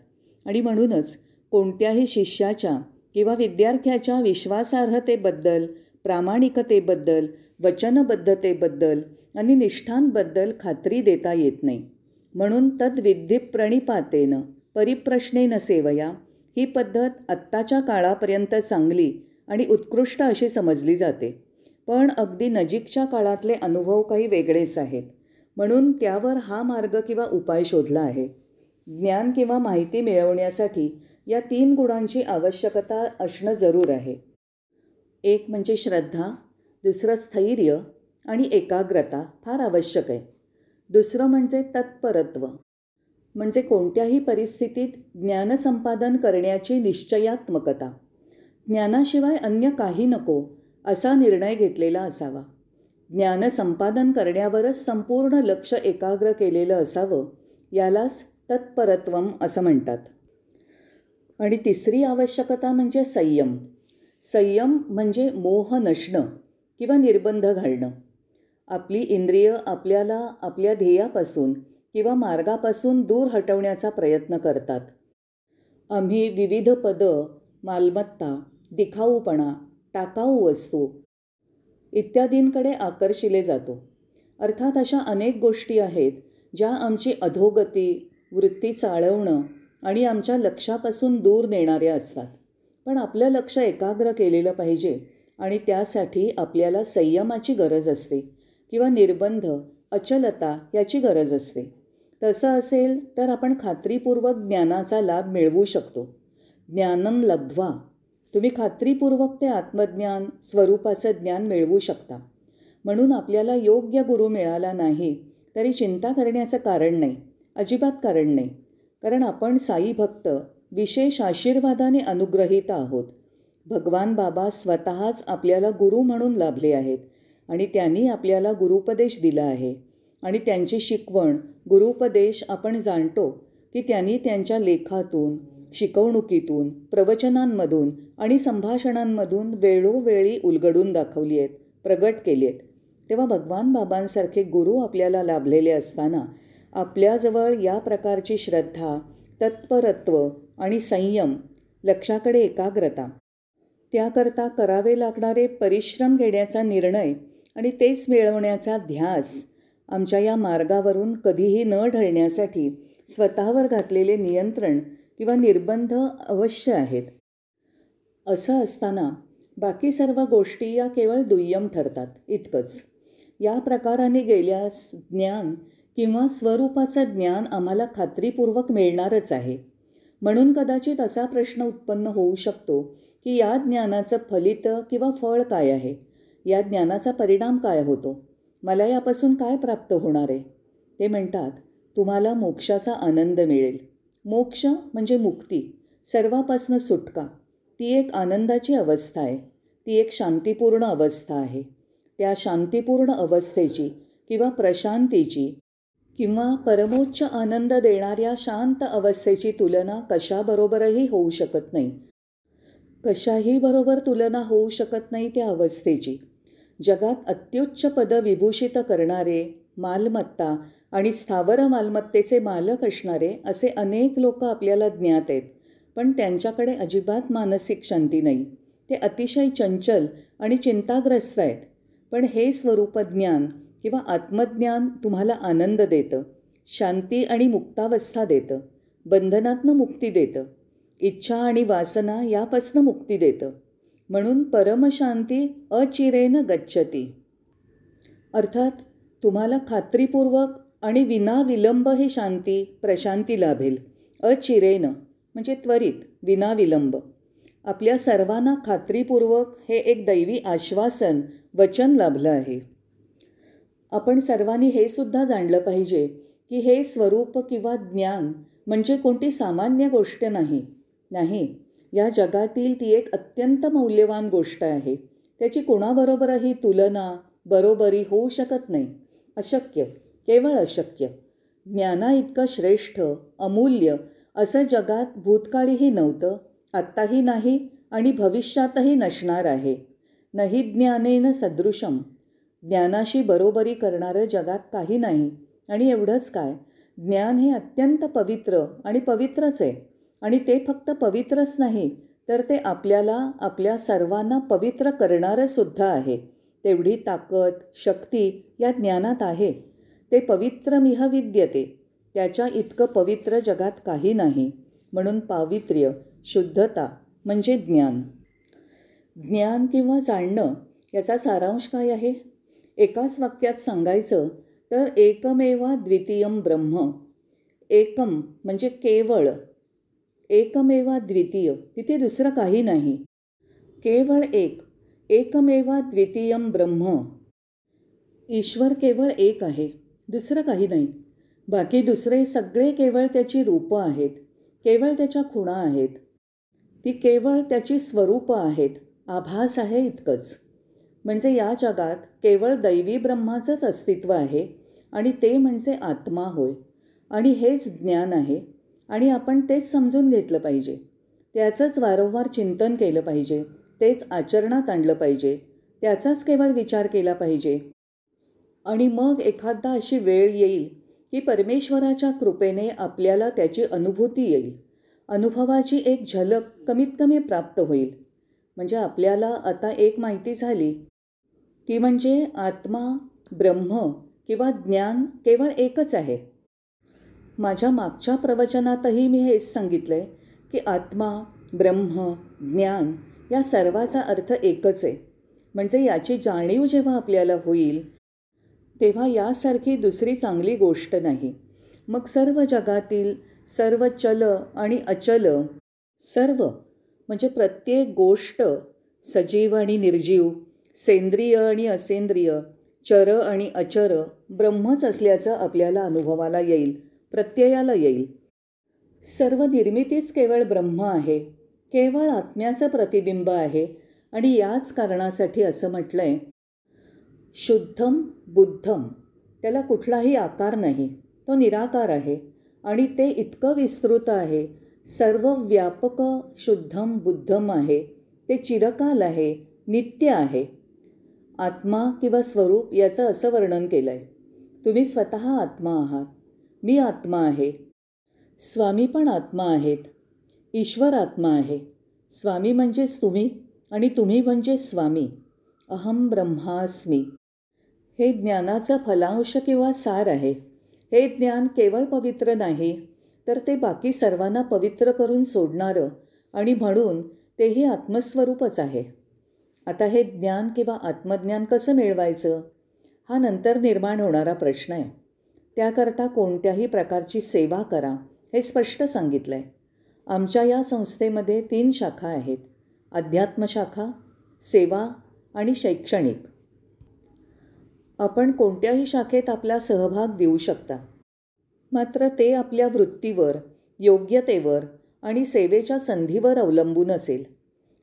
Speaker 1: आणि म्हणूनच कोणत्याही शिष्याच्या किंवा विद्यार्थ्याच्या विश्वासार्हतेबद्दल प्रामाणिकतेबद्दल वचनबद्धतेबद्दल आणि निष्ठांबद्दल खात्री देता येत नाही. म्हणून तद्विधी प्रणिपातेनं परिप्रश्नेनं सेवया ही पद्धत आत्ताच्या काळापर्यंत चांगली आणि उत्कृष्ट अशी समजली जाते. पण अगदी नजीकच्या काळातले अनुभव काही वेगळेच आहेत. म्हणून त्यावर हा मार्ग किंवा उपाय शोधला आहे. ज्ञान किंवा माहिती मिळवण्यासाठी या तीन गुणांची आवश्यकता असणं जरूर आहे. एक म्हणजे श्रद्धा दुसरं स्थैर्य आणि एकाग्रता फार आवश्यक आहे. दुसरं म्हणजे तत्परत्व. म्हणजे कोणत्याही परिस्थितीत ज्ञानसंपादन करण्याची निश्चयात्मकता. ज्ञानाशिवाय अन्य काही नको असा निर्णय घेतलेला असावा. ज्ञानसंपादन करण्यावरच संपूर्ण लक्ष एकाग्र केलेलं असावं यालाच तत्परत्वम असं म्हणतात. आणि तिसरी आवश्यकता म्हणजे संयम. संयम म्हणजे मोह नसणं किंवा निर्बंध घालणं. आपली इंद्रिय आपल्याला आपल्या ध्येयापासून किंवा मार्गापासून दूर हटवण्याचा प्रयत्न करतात. आम्ही विविध पदं मालमत्ता दिखाऊपणा टाकाऊ वस्तू. इत्यादींकडे आकर्षिले जातो. अर्थात अशा अनेक गोष्टी आहेत ज्या आमची अधोगती वृत्ती चाळवणं आणि आमच्या लक्षापासून दूर नेणाऱ्या असतात. पण आपलं लक्ष एकाग्र केलेलं पाहिजे आणि त्यासाठी आपल्याला संयमाची गरज असते किंवा निर्बंध अचलता याची गरज असते. तसं असेल तर आपण खात्रीपूर्वक ज्ञानाचा लाभ मिळवू शकतो. ज्ञानम लब्ध्वा. तुम्ही खात्रीपूर्वक ते आत्मज्ञान स्वरूपाचं ज्ञान मिळवू शकता. म्हणून आपल्याला योग्य गुरु मिळाला नाही तरी चिंता करण्याचं कारण नाही अजिबात कारण नाही. कारण आपण साई भक्त विशेष आशीर्वादाने अनुग्रहित आहोत. भगवान बाबा स्वतःच आपल्याला गुरु म्हणून लाभले आहेत आणि त्यांनी आपल्याला गुरुपदेश दिला आहे. आणि त्यांची शिकवण गुरुपदेश आपण जाणतो की त्यांनी त्यांच्या लेखातून शिकवणुकीतून प्रवचनांमधून आणि संभाषणांमधून वेळोवेळी उलगडून दाखवली आहेत प्रगट केली आहेत. तेव्हा भगवान बाबांसारखे गुरु आपल्याला लाभलेले असताना आपल्याजवळ या प्रकारची श्रद्धा तत्परत्व आणि संयम लक्षाकडे एकाग्रता. त्याकरता करावे लागणारे परिश्रम घेण्याचा निर्णय आणि तेच मिळवण्याचा ध्यास आमच्या या मार्गावरून कधीही न ढळण्यासाठी स्वतःवर घातलेले नियंत्रण किंवा निर्बंध अवश्य आहेत. असं असताना बाकी सर्व गोष्टी या केवळ दुय्यम ठरतात इतकंच. या प्रकाराने गेल्यास ज्ञान किंवा स्वरूपाचं ज्ञान आम्हाला खात्रीपूर्वक मिळणारच आहे. म्हणून कदाचित असा प्रश्न उत्पन्न होऊ शकतो की या ज्ञानाचं फलित किंवा फळ काय आहे? या ज्ञानाचा परिणाम काय होतो? मला यापासून काय प्राप्त होणार आहे? ते म्हणतात तुम्हाला मोक्षाचा आनंद मिळेल. मोक्ष म्हणजे मुक्ती. सर्वापासनं सुटका. ती एक आनंदाची अवस्था आहे. ती एक शांतीपूर्ण अवस्था आहे. त्या शांतीपूर्ण अवस्थेची किंवा प्रशांतीची किंवा परमोच्च आनंद देणाऱ्या शांत अवस्थेची तुलना कशाबरोबरही होऊ शकत नाही. कशाही बरोबर तुलना होऊ शकत नाही त्या अवस्थेची. जगात अत्युच्च पद विभूषित करणारे मालमत्ता आणि स्थावर मालमत्तेचे मालक असणारे असे अनेक लोक आपल्याला ज्ञात आहेत. पण त्यांच्याकडे अजिबात मानसिक शांती नाही. ते अतिशय चंचल आणि चिंताग्रस्त आहेत. पण हे स्वरूप ज्ञान किंवा आत्मज्ञान तुम्हाला आनंद देतं शांती आणि मुक्तावस्था देतं बंधनातनं मुक्ती देतं इच्छा आणि वासना यापासनं मुक्ती देतं. म्हणून परमशांती अचिरेनं गच्छती. अर्थात तुम्हाला खात्रीपूर्वक आणि विना विलंब ही शांती प्रशांती लाभेल. अचिरेनं म्हणजे त्वरित विनाविलंब. आपल्या सर्वांना खात्रीपूर्वक हे एक दैवी आश्वासन वचन लाभलं आहे. आपण सर्वांनी हे सुद्धा जाणलं पाहिजे की हे स्वरूप किंवा ज्ञान म्हणजे कोणती सामान्य गोष्ट नाही. नाही या जगातील ती एक अत्यंत मौल्यवान गोष्ट आहे. त्याची कोणाबरोबरही तुलना बरोबरी होऊ शकत नाही. अशक्य. केवळ अशक्य. ज्ञाना इतकं श्रेष्ठ अमूल्य असं जगात भूतकाळीही नव्हतं आत्ताही नाही आणि भविष्यातही नसणार आहे. नाही ज्ञानेन सदृशम ज्ञानाशी बरोबरी करणारं जगात काही नाही. आणि एवढंच काय? ज्ञान हे अत्यंत पवित्र आणि पवित्रच आहे. आणि ते फक्त पवित्रच नाही तर ते आपल्याला आपल्या सर्वांना पवित्र करणारंसुद्धा आहे. तेवढी ताकद शक्ती या ज्ञानात आहे. ते पवित्रमिह विद्यते त्याच्या इतकं पवित्र जगात काही नाही. म्हणून पावित्र्य शुद्धता म्हणजे ज्ञान. ज्ञान किंवा जाणणं याचा सारांश काय आहे? एकाच वाक्यात सांगायचं तर एकमेवा द्वितीयम ब्रह्म. एकम म्हणजे केवळ. एकमेवा द्वितीय तिथे दुसरं काही नाही. केवळ एक एकमेवा द्वितीयम ब्रह्म. ईश्वर केवळ एक आहे. दुसरं काही नाही. बाकी दुसरे सगळे केवळ त्याची रूपं आहेत. केवळ त्याच्या खुणा आहेत. ती केवळ त्याची स्वरूपं आहेत. आभास आहे इतकंच. म्हणजे या जगात केवळ दैवी ब्रह्माचंच अस्तित्व आहे आणि ते म्हणजे आत्मा होय. आणि हेच ज्ञान आहे. आणि आपण तेच समजून घेतलं पाहिजे. त्याचंच वारंवार चिंतन केलं पाहिजे. तेच आचरणात आणलं पाहिजे. त्याचाच केवळ विचार केला पाहिजे. आणि मग एखादा अशी वेळ येईल की परमेश्वराच्या कृपेने आपल्याला त्याची अनुभूती येईल. अनुभवाची एक झलक कमीत कमी प्राप्त होईल. म्हणजे आपल्याला आता एक माहिती झाली. की म्हणजे आत्मा ब्रह्म किंवा ज्ञान केवळ एकच आहे. माझ्या मागच्या प्रवचनातही मी हेच सांगितलं आहे की आत्मा ब्रह्म ज्ञान या सर्वाचा अर्थ एकच आहे. म्हणजे याची जाणीव जेव्हा आपल्याला होईल तेव्हा यासारखी दुसरी चांगली गोष्ट नाही. मग सर्व जगातील सर्व चल आणि अचल सर्व म्हणजे प्रत्येक गोष्ट सजीव आणि निर्जीव सेंद्रिय आणि असेंद्रिय चर आणि अचर ब्रह्मच असल्याचं आपल्याला अनुभवाला येईल प्रत्ययाला येईल. सर्व निर्मितीच केवळ ब्रह्म आहे केवळ आत्म्याचं प्रतिबिंब आहे आणि याच कारणासाठी असं म्हटलं आहे शुद्धम बुद्धम त्याला कुठलाही आकार नाही. तो निराकार आहे आणि ते इतकं विस्तृत आहे. सर्व व्यापक शुद्धम बुद्धम आहे. ते चिरकाल आहे नित्य आहे. आत्मा किंवा स्वरूप याचं असं वर्णन केलं आहे तुम्ही स्वतः आत्मा आहात. मी आत्मा आहे. स्वामी पण आत्मा आहेत. ईश्वर आत्मा आहे. स्वामी म्हणजेच तुम्ही आणि तुम्ही म्हणजे स्वामी. अहम ब्रह्मास्मी. हे ज्ञानाचं फलांश किंवा सार आहे. हे ज्ञान केवळ पवित्र नाही तर ते बाकी सर्वांना पवित्र करून सोडणारं आणि म्हणून तेही आत्मस्वरूपच आहे. आता हे ज्ञान किंवा आत्मज्ञान कसं मिळवायचं? हा नंतर निर्माण होणारा प्रश्न आहे. त्याकरता कोणत्याही प्रकारची सेवा करा हे स्पष्ट सांगितलं आहे आमच्या या संस्थेमध्ये तीन शाखा आहेत. अध्यात्मशाखा सेवा आणि शैक्षणिक. आपण कोणत्याही शाखेत आपला सहभाग देऊ शकता. मात्र ते आपल्या वृत्तीवर योग्यतेवर आणि सेवेच्या संधीवर अवलंबून असेल.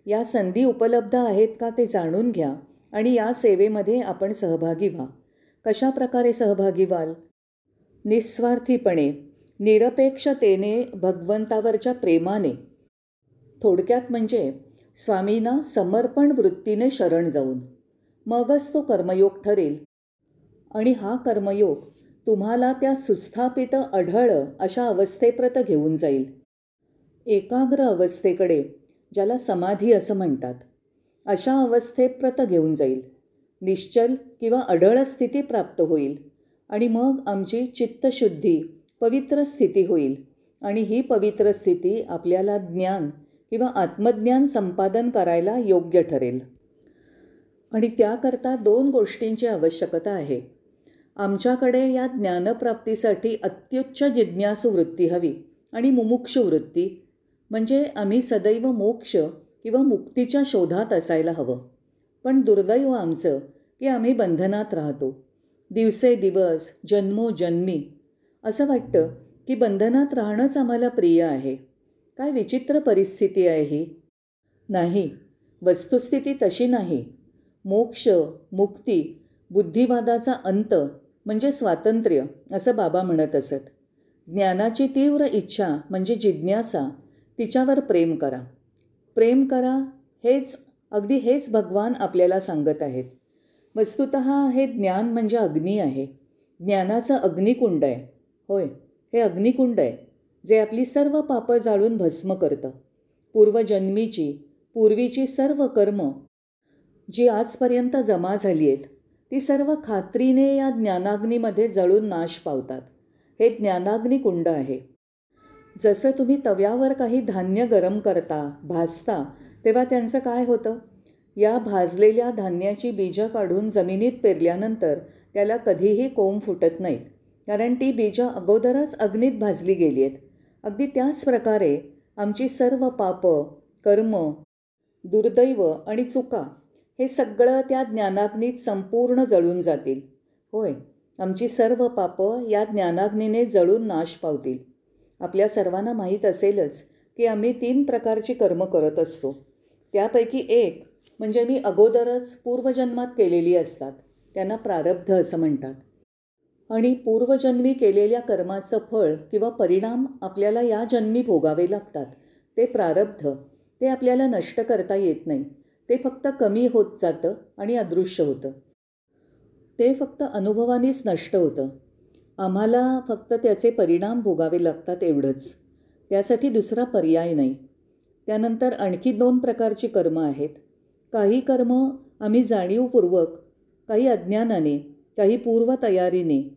Speaker 1: या संधी उपलब्ध आहेत का ते जाणून घ्या आणि या सेवेमध्ये आपण सहभागी व्हा. कशा प्रकारे सहभागी व्हाल? निस्वार्थीपणे निरपेक्षतेने भगवंतावरच्या प्रेमाने. थोडक्यात म्हणजे स्वामींना समर्पण वृत्तीने शरण जाऊन. मगच तो कर्मयोग ठरेल. आणि हा कर्मयोग तुम्हाला त्या सुस्थापित अढळ अशा अवस्थेप्रत घेऊन जाईल. एकाग्र अवस्थेकडे ज्याला समाधी असं म्हणतात अशा अवस्थेप्रत घेऊन जाईल. निश्चल किंवा अढळ स्थिती प्राप्त होईल आणि मग आमची चित्तशुद्धी पवित्र स्थिती होईल आणि ही पवित्र स्थिती आपल्याला ज्ञान किंवा आत्मज्ञान संपादन करायला योग्य ठरेल. आणि त्याकरता दोन गोष्टींची आवश्यकता आहे. आमच्याकडे या ज्ञानप्राप्तीसाठी अत्युच्च जिज्ञासू वृत्ती हवी आणि मुमुक्ष वृत्ती म्हणजे आम्ही सदैव मोक्ष किंवा मुक्तीच्या शोधात असायला हवं. पण दुर्दैव आमचं की आम्ही बंधनात राहतो. दिवसेदिवस जन्मोजन्मी असं वाटतं की बंधनात राहणंच आम्हाला प्रिय आहे. काय विचित्र परिस्थिती आहे ही. नाही वस्तुस्थिती तशी नाही. मोक्ष मुक्ती बुद्धिवादाचा अंत म्हणजे स्वातंत्र्य असं बाबा म्हणत असत. ज्ञानाची तीव्र इच्छा म्हणजे जिज्ञासा तिच्यावर प्रेम करा. प्रेम करा हेच अगदी हेच भगवान आपल्याला सांगत आहेत. वस्तुत हे ज्ञान म्हणजे अग्नी आहे. ज्ञानाचं अग्निकुंड आहे. होय हे अग्निकुंड आहे जे आपली सर्व पापं जाळून भस्म करतं. पूर्वजन्मीची पूर्वीची सर्व कर्म जी आजपर्यंत जमा झाली आहेत ती सर्व खात्रीने या ज्ञानाग्नीमध्ये जळून नाश पावतात. हे ज्ञानाग्नी कुंड आहे. जसं तुम्ही तव्यावर काही धान्य गरम करता भाजता तेव्हा त्यांचं काय होतं? या भाजलेल्या धान्याची बीजं काढून जमिनीत पेरल्यानंतर त्याला कधीही कोंब फुटत नाहीत. कारण ती बीजं अगोदरच अग्नीत भाजली गेली आहेत अगदी त्याच प्रकारे आमची सर्व पापं कर्म दुर्दैव आणि चुका हे सगळं त्या ज्ञानाग्नीत संपूर्ण जळून जातील. होय आमची सर्व पापं या ज्ञानाग्नीने जळून नाश पावतील. आपल्या सर्वांना माहीत असेलच की आम्ही तीन प्रकारची कर्म करत असतो. त्यापैकी एक म्हणजे मी अगोदरच पूर्वजन्मात केलेली असतात. त्यांना प्रारब्ध असं म्हणतात. आणि पूर्वजन्मी केलेल्या कर्माचं फळ किंवा परिणाम आपल्याला या जन्मी भोगावे लागतात. ते प्रारब्ध ते आपल्याला नष्ट करता येत नाही. ते फक्त कमी होत जातं आणि अदृश्य होतं. ते फक्त अनुभवानेच नष्ट होतं. आम्हाला फक्त त्याचे परिणाम भोगावे लागतात एवढंच. त्यासाठी दुसरा पर्याय नाही. त्यानंतर आणखी दोन प्रकारची कर्म आहेत. काही कर्म आम्ही जाणीवपूर्वक काही अज्ञानाने काही पूर्वतयारीने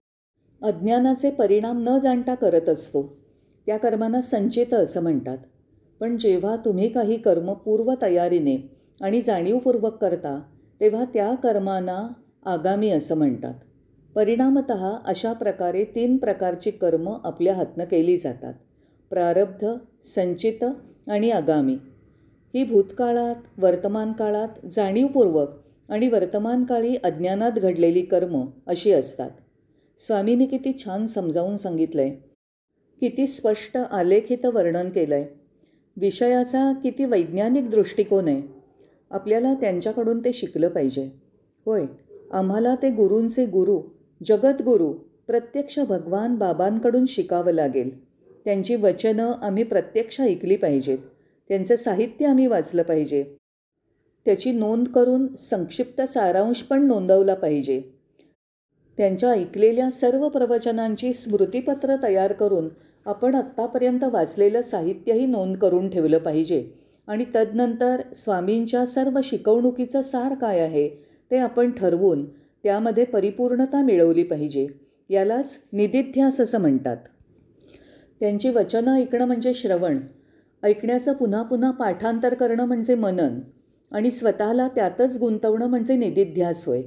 Speaker 1: अज्ञानाचे परिणाम न जाणता करत असतो. त्या कर्मांना संचेत असं म्हणतात. पण जेव्हा तुम्ही काही कर्म पूर्वतयारीने आणि जाणीवपूर्वक करता तेव्हा त्या कर्मांना आगामी असं म्हणतात. परिणामत अशा प्रकारे तीन प्रकारची कर्म आपल्या हातनं केली जातात. प्रारब्ध संचित आणि आगामी. ही भूतकाळात वर्तमान काळात जाणीवपूर्वक आणि वर्तमानकाळी अज्ञानात घडलेली कर्म अशी असतात. स्वामींनी किती छान समजावून सांगितलं आहे किती स्पष्ट आलेखित वर्णन केलं आहे विषयाचा किती वैज्ञानिक दृष्टिकोन आहे. आपल्याला त्यांच्याकडून ते शिकलं पाहिजे. होय आम्हाला ते गुरूंचे गुरु जगद्गुरू प्रत्यक्ष भगवान बाबांकडून शिकावं लागेल. त्यांची वचनं आम्ही प्रत्यक्ष ऐकली पाहिजेत. त्यांचं साहित्य आम्ही वाचलं पाहिजे. त्याची नोंद करून संक्षिप्त सारांश पण नोंदवला पाहिजे. त्यांच्या ऐकलेल्या सर्व प्रवचनांची स्मृतिपत्र तयार करून आपण आत्तापर्यंत वाचलेलं साहित्यही नोंद करून ठेवलं पाहिजे. आणि तदनंतर स्वामींच्या सर्व शिकवणुकीचं सार काय आहे ते आपण ठरवून त्यामध्ये परिपूर्णता मिळवली पाहिजे. यालाच निदिध्यास असं म्हणतात. त्यांची वचनं ऐकणं म्हणजे श्रवण. ऐकण्याचं पुन्हा पुन्हा पाठांतर करणं म्हणजे मनन. आणि स्वतःला त्यातच गुंतवणं म्हणजे निदिध्यास होय.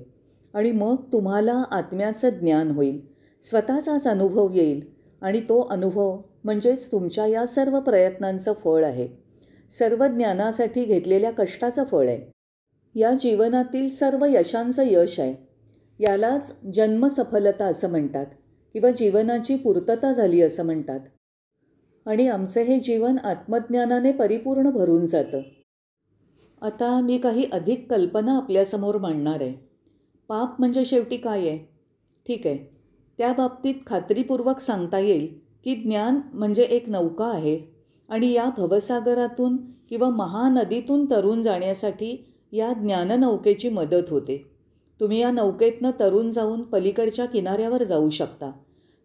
Speaker 1: आणि मग तुम्हाला आत्म्याचं ज्ञान होईल. स्वतःचाच अनुभव येईल. आणि तो अनुभव म्हणजेच तुमच्या या सर्व प्रयत्नांचं फळ आहे. सर्व ज्ञानासाठी घेतलेल्या कष्टाचं फळ आहे. या जीवनातील सर्व यशांचं यश आहे. यालाच जन्मसफलता असं म्हणतात किंवा जीवनाची पूर्तता झाली असं म्हणतात. आणि आमचं हे जीवन आत्मज्ञानाने परिपूर्ण भरून जातं. आता मी काही अधिक कल्पना आपल्यासमोर मांडणार आहे. पाप म्हणजे शेवटी काय आहे? ठीक आहे. त्या बाबतीत खात्रीपूर्वक सांगता येईल की ज्ञान म्हणजे एक नौका आहे. आणि या भवसागरातून किंवा महानदीतून तरून जाण्यासाठी या ज्ञाननौकेची मदत होते. तुम्ही या नौकेतनं तरून जाऊन पलीकडच्या किनाऱ्यावर जाऊ शकता.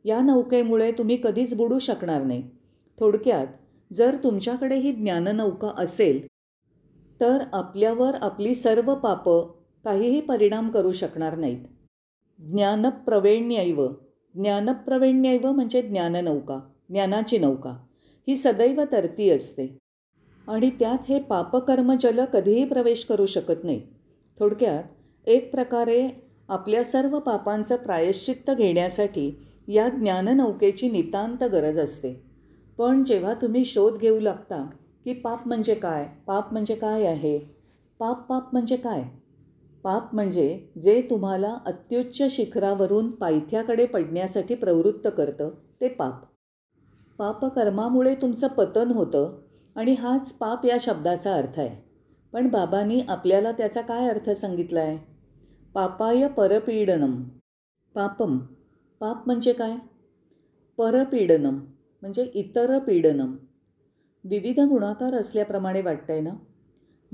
Speaker 1: या नौकेमुळे तुम्ही कधीच बुडू शकणार नाही. थोडक्यात जर तुमच्याकडे ही ज्ञाननौका असेल तर आपल्यावर आपली सर्व पापं काहीही परिणाम करू शकणार नाहीत. ज्ञानप्रवेण्यैव. ज्ञानप्रवेण्यैव म्हणजे ज्ञाननौका ज्ञानाची नौका. ही सदैव तरती असते. आणि त्यात हे पापकर्मजल कधीही प्रवेश करू शकत नाही. थोडक्यात एक प्रकारे आपल्या सर्व पापांचं प्रायश्चित्त घेण्यासाठी या ज्ञाननौकेची नितांत गरज असते. पण जेव्हा तुम्ही शोध घेऊ लागता की पाप म्हणजे काय पाप म्हणजे काय आहे पाप पाप म्हणजे काय? पाप म्हणजे जे तुम्हाला अत्युच्च शिखरावरून पायथ्याकडे पडण्यासाठी प्रवृत्त करतं ते पाप. पापकर्मामुळे तुमचं पतन होतं आणि हाच पाप या शब्दाचा अर्थ आहे. पण बाबांनी आपल्याला त्याचा काय अर्थ सांगितला आहे पापाय परपीडनम. पापम. पाप म्हणजे काय? परपीडनम म्हणजे इतर पीडनम. विविध गुणाकार असल्याप्रमाणे वाटतंय ना?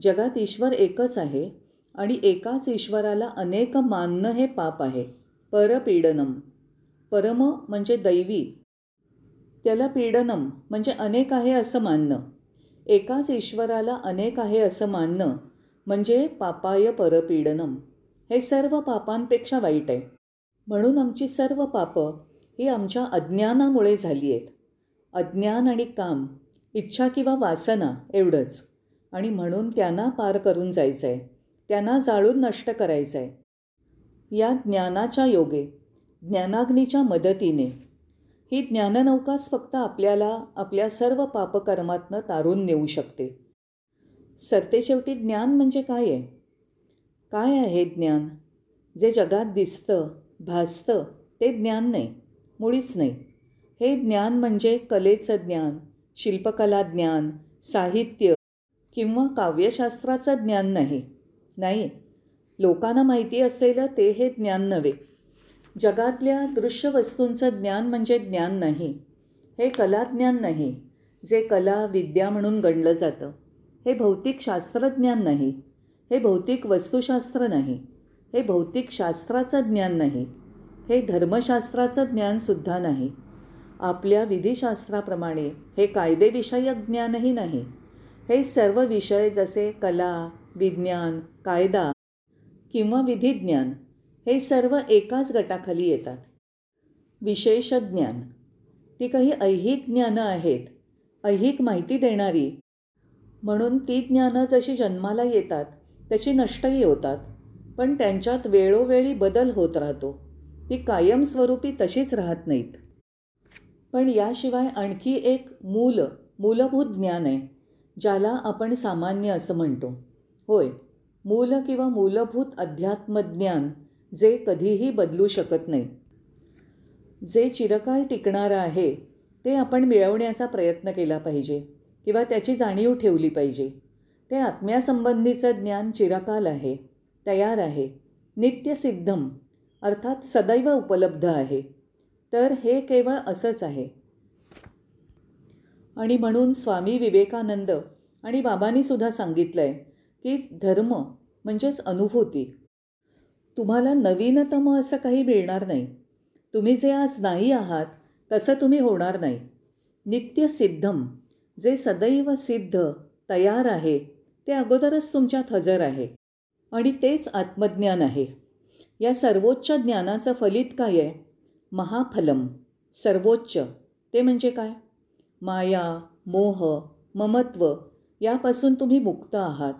Speaker 1: जगात ईश्वर एकच आहे आणि एकाच ईश्वराला अनेक मानणं हे पाप आहे. परपीडनम. परम म्हणजे दैवी. त्याला पीडनम म्हणजे अनेक आहे असं मानणं. एकाच ईश्वराला अनेक आहे असं मानणं म्हणजे पापाय परपीडनम. हे सर्व पापांपेक्षा वाईट आहे. म्हणून आमची सर्व पापं ही आमच्या अज्ञानामुळे झाली आहेत. अज्ञान आणि काम इच्छा किंवा वासना एवढंच. आणि म्हणून त्यांना पार करून जायचं आहे त्यांना जाळून नष्ट करायचं आहे या ज्ञानाच्या योगे ज्ञानाग्नीच्या मदतीने ही ज्ञाननौकाच फक्त आपल्याला आपल्या सर्व पापकर्मातनं तारून नेऊ शकते. सरतेशेवटी ज्ञान म्हणजे काय आहे? काय आहे ज्ञान? जे जगात दिसतं भासतं ते ज्ञान नाही मुळीच नाही. हे ज्ञान म्हणजे कलेचं ज्ञान शिल्पकला ज्ञान साहित्य किंवा काव्यशास्त्राचं ज्ञान नाही नाही. लोकांना माहिती असलेलं ते हे ज्ञान नव्हे. जगातल्या दृश्य वस्तूंचं ज्ञान म्हणजे ज्ञान नाही. हे कलाज्ञान नाही जे कला विद्या म्हणून गणलं जातं. हे भौतिक शास्त्रज्ञान नाही. हे भौतिक वस्तुशास्त्र नाही. हे भौतिक शास्त्राचं ज्ञान नाही. हे धर्मशास्त्राचं ज्ञानसुद्धा नाही. आपल्या विधिशास्त्राप्रमाणे हे कायदेविषयक ज्ञानही नाही. हे सर्व विषय जसे कला विज्ञान कायदा किंवा विधिज्ञान हे सर्व एकाच गटाखाली येतात. विशेष ज्ञान. ती काही ऐहिक ज्ञानं आहेत. ऐहिक माहिती देणारी. म्हणून ती ज्ञानं जशी जन्माला येतात तशी नष्टही होतात. पण त्यांच्यात वेळोवेळी बदल होत राहतो. ती कायमस्वरूपी तशीच राहत नाहीत. पण याशिवाय आणखी एक मूल मूलभूत ज्ञान आहे ज्याला आपण सामान्य असं म्हणतो. होय मूल किंवा मूलभूत अध्यात्मज्ञान जे कधीही बदलू शकत नाही. जे चिरकाळ टिकणारं आहे ते आपण मिळवण्याचा प्रयत्न केला पाहिजे किंवा त्याची जाणीव ठेवली पाहिजे. ते आत्म्यासंबंधीचं ज्ञान चिरकाल आहे तयार आहे नित्यसिद्धम अर्थात सदैव उपलब्ध आहे. तर हे केवळ असंच आहे. आणि म्हणून स्वामी विवेकानंद आणि बाबांनीसुद्धा सांगितलं आहे की धर्म म्हणजेच अनुभूती. तुम्हाला नवीनतम असं काही मिळणार नाही. तुम्ही जे आज नाही आहात तसं तुम्ही होणार नाही. नित्यसिद्धम जे सदैव सिद्ध तयार आहे ते अगोदरच तुमच्यात हजर आहे. आणि तेच आत्मज्ञान आहे. या सर्वोच्च ज्ञानाचं फलित काय आहे? महाफलम सर्वोच्च. ते म्हणजे काय? माया मोह ममत्व यापासून तुम्ही मुक्त आहात.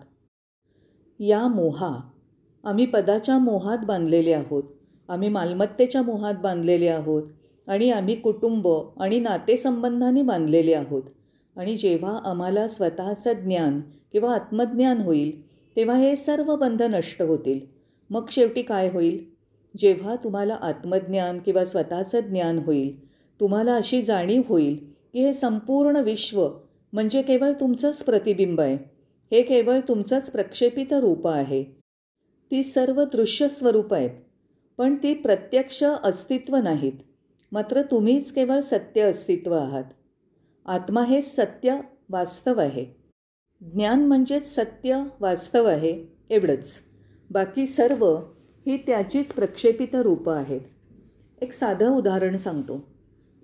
Speaker 1: या मोहा आम्ही पदाच्या मोहात बांधलेले आहोत. आम्ही मालमत्तेच्या मोहात बांधलेले आहोत. आणि आम्ही कुटुंब आणि नातेसंबंधांनी बांधलेले आहोत. आणि जेव्हा आम्हाला स्वतःचं ज्ञान किंवा आत्मज्ञान होईल तेव्हा हे सर्व बंध नष्ट होतील. मग शेवटी काय होईल? जेव्हा तुम्हाला आत्मज्ञान किंवा स्वतःचं ज्ञान होईल तुम्हाला अशी जाणीव होईल की हे संपूर्ण विश्व म्हणजे केवळ तुमचंच प्रतिबिंब आहे. हे केवळ तुमचंच प्रक्षेपित रूप आहे. ती सर्व दृश्य स्वरूप आहेत पण ती प्रत्यक्ष अस्तित्व नाहीत. मात्र तुम्हीच केवळ सत्य अस्तित्व आहात. आत्मा हे सत्य वास्तव आहे. ज्ञान म्हणजेच सत्य वास्तव आहे एवढंच. बाकी सर्व ही त्याचीच प्रक्षेपित रूपं आहेत. एक साधं उदाहरण सांगतो.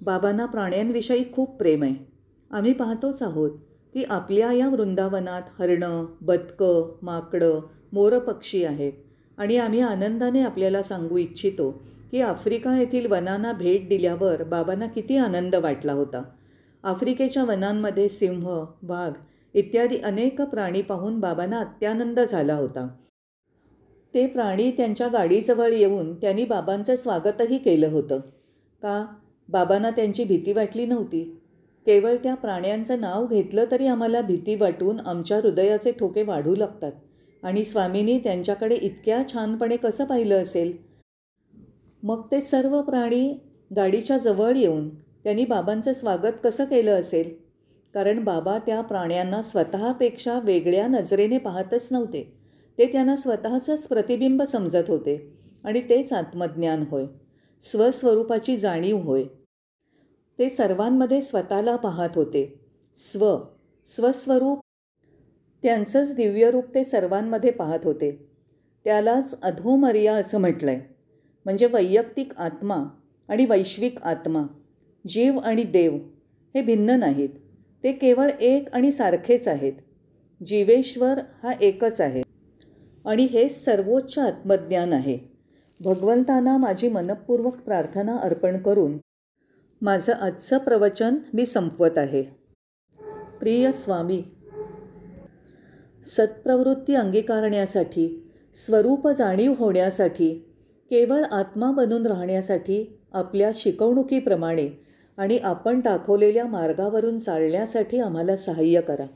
Speaker 1: बाबांना प्राण्यांविषयी खूप प्रेम आहे. आम्ही पाहतोच आहोत की आपल्या या वृंदावनात हरणं बदकं माकडं मोरपक्षी आहेत. आणि आम्ही आनंदाने आपल्याला सांगू इच्छितो की आफ्रिका येथील वनांना भेट दिल्यावर बाबांना किती आनंद वाटला होता. आफ्रिकेच्या वनांमध्ये सिंह वाघ इत्यादी अनेक प्राणी पाहून बाबांना अत्यानंद झाला होता. ते प्राणी त्यांच्या गाडीजवळ येऊन त्यांनी बाबांचं स्वागतही केलं होतं. का? बाबांना त्यांची भीती वाटली नव्हती. केवळ त्या प्राण्यांचं नाव घेतलं तरी आम्हाला भीती वाटून आमच्या हृदयाचे ठोके वाढू लागतात. आणि स्वामींनी त्यांच्याकडे इतक्या छानपणे कसं पाहिलं असेल? मग ते सर्व प्राणी गाडीच्या जवळ येऊन त्यांनी बाबांचं स्वागत कसं केलं असेल? कारण बाबा त्या प्राण्यांना स्वतःपेक्षा वेगळ्या नजरेने पाहतच नव्हते. ते त्यांना स्वतःचंच प्रतिबिंब समजत होते आणि तेच आत्मज्ञान होय. स्वस्वरूपाची जाणीव होय. ते सर्वांमध्ये स्वतःला पाहत होते. स्व स्वस्वरूप त्यांचंच दिव्यरूप ते सर्वांमध्ये पाहत होते. त्यालाच अधोमर्या असं म्हटलं आहे म्हणजे वैयक्तिक आत्मा आणि वैश्विक आत्मा जीव आणि देव हे भिन्न नाहीत. ते केवळ एक आणि सारखेच आहेत. जीवेश्वर हा एकच आहे. आणि हे सर्वोच्च आत्मज्ञान आहे. भगवंतांना माझी मनपूर्वक प्रार्थना अर्पण करून माझं आजचं प्रवचन मी संपवत आहे. प्रिय स्वामी सत्प्रवृत्ती अंगीकारण्यासाठी स्वरूप जाणीव होण्यासाठी केवळ आत्मा बनून राहण्यासाठी आपल्या शिकवणुकीप्रमाणे आणि आपण दाखवलेल्या मार्गावरून चालण्यासाठी आम्हाला सहाय्य करा.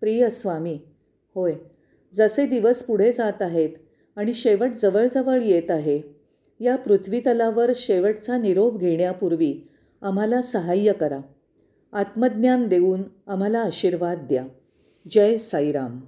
Speaker 1: प्रिय स्वामी होय जसे दिवस पुढे जात आहेत आणि शेवट जवळजवळ येत आहे या पृथ्वीतलावर शेवटचा निरोप घेण्यापूर्वी आम्हाला सहाय्य करा. आत्मज्ञान देऊन आम्हाला आशीर्वाद द्या. जय साईराम.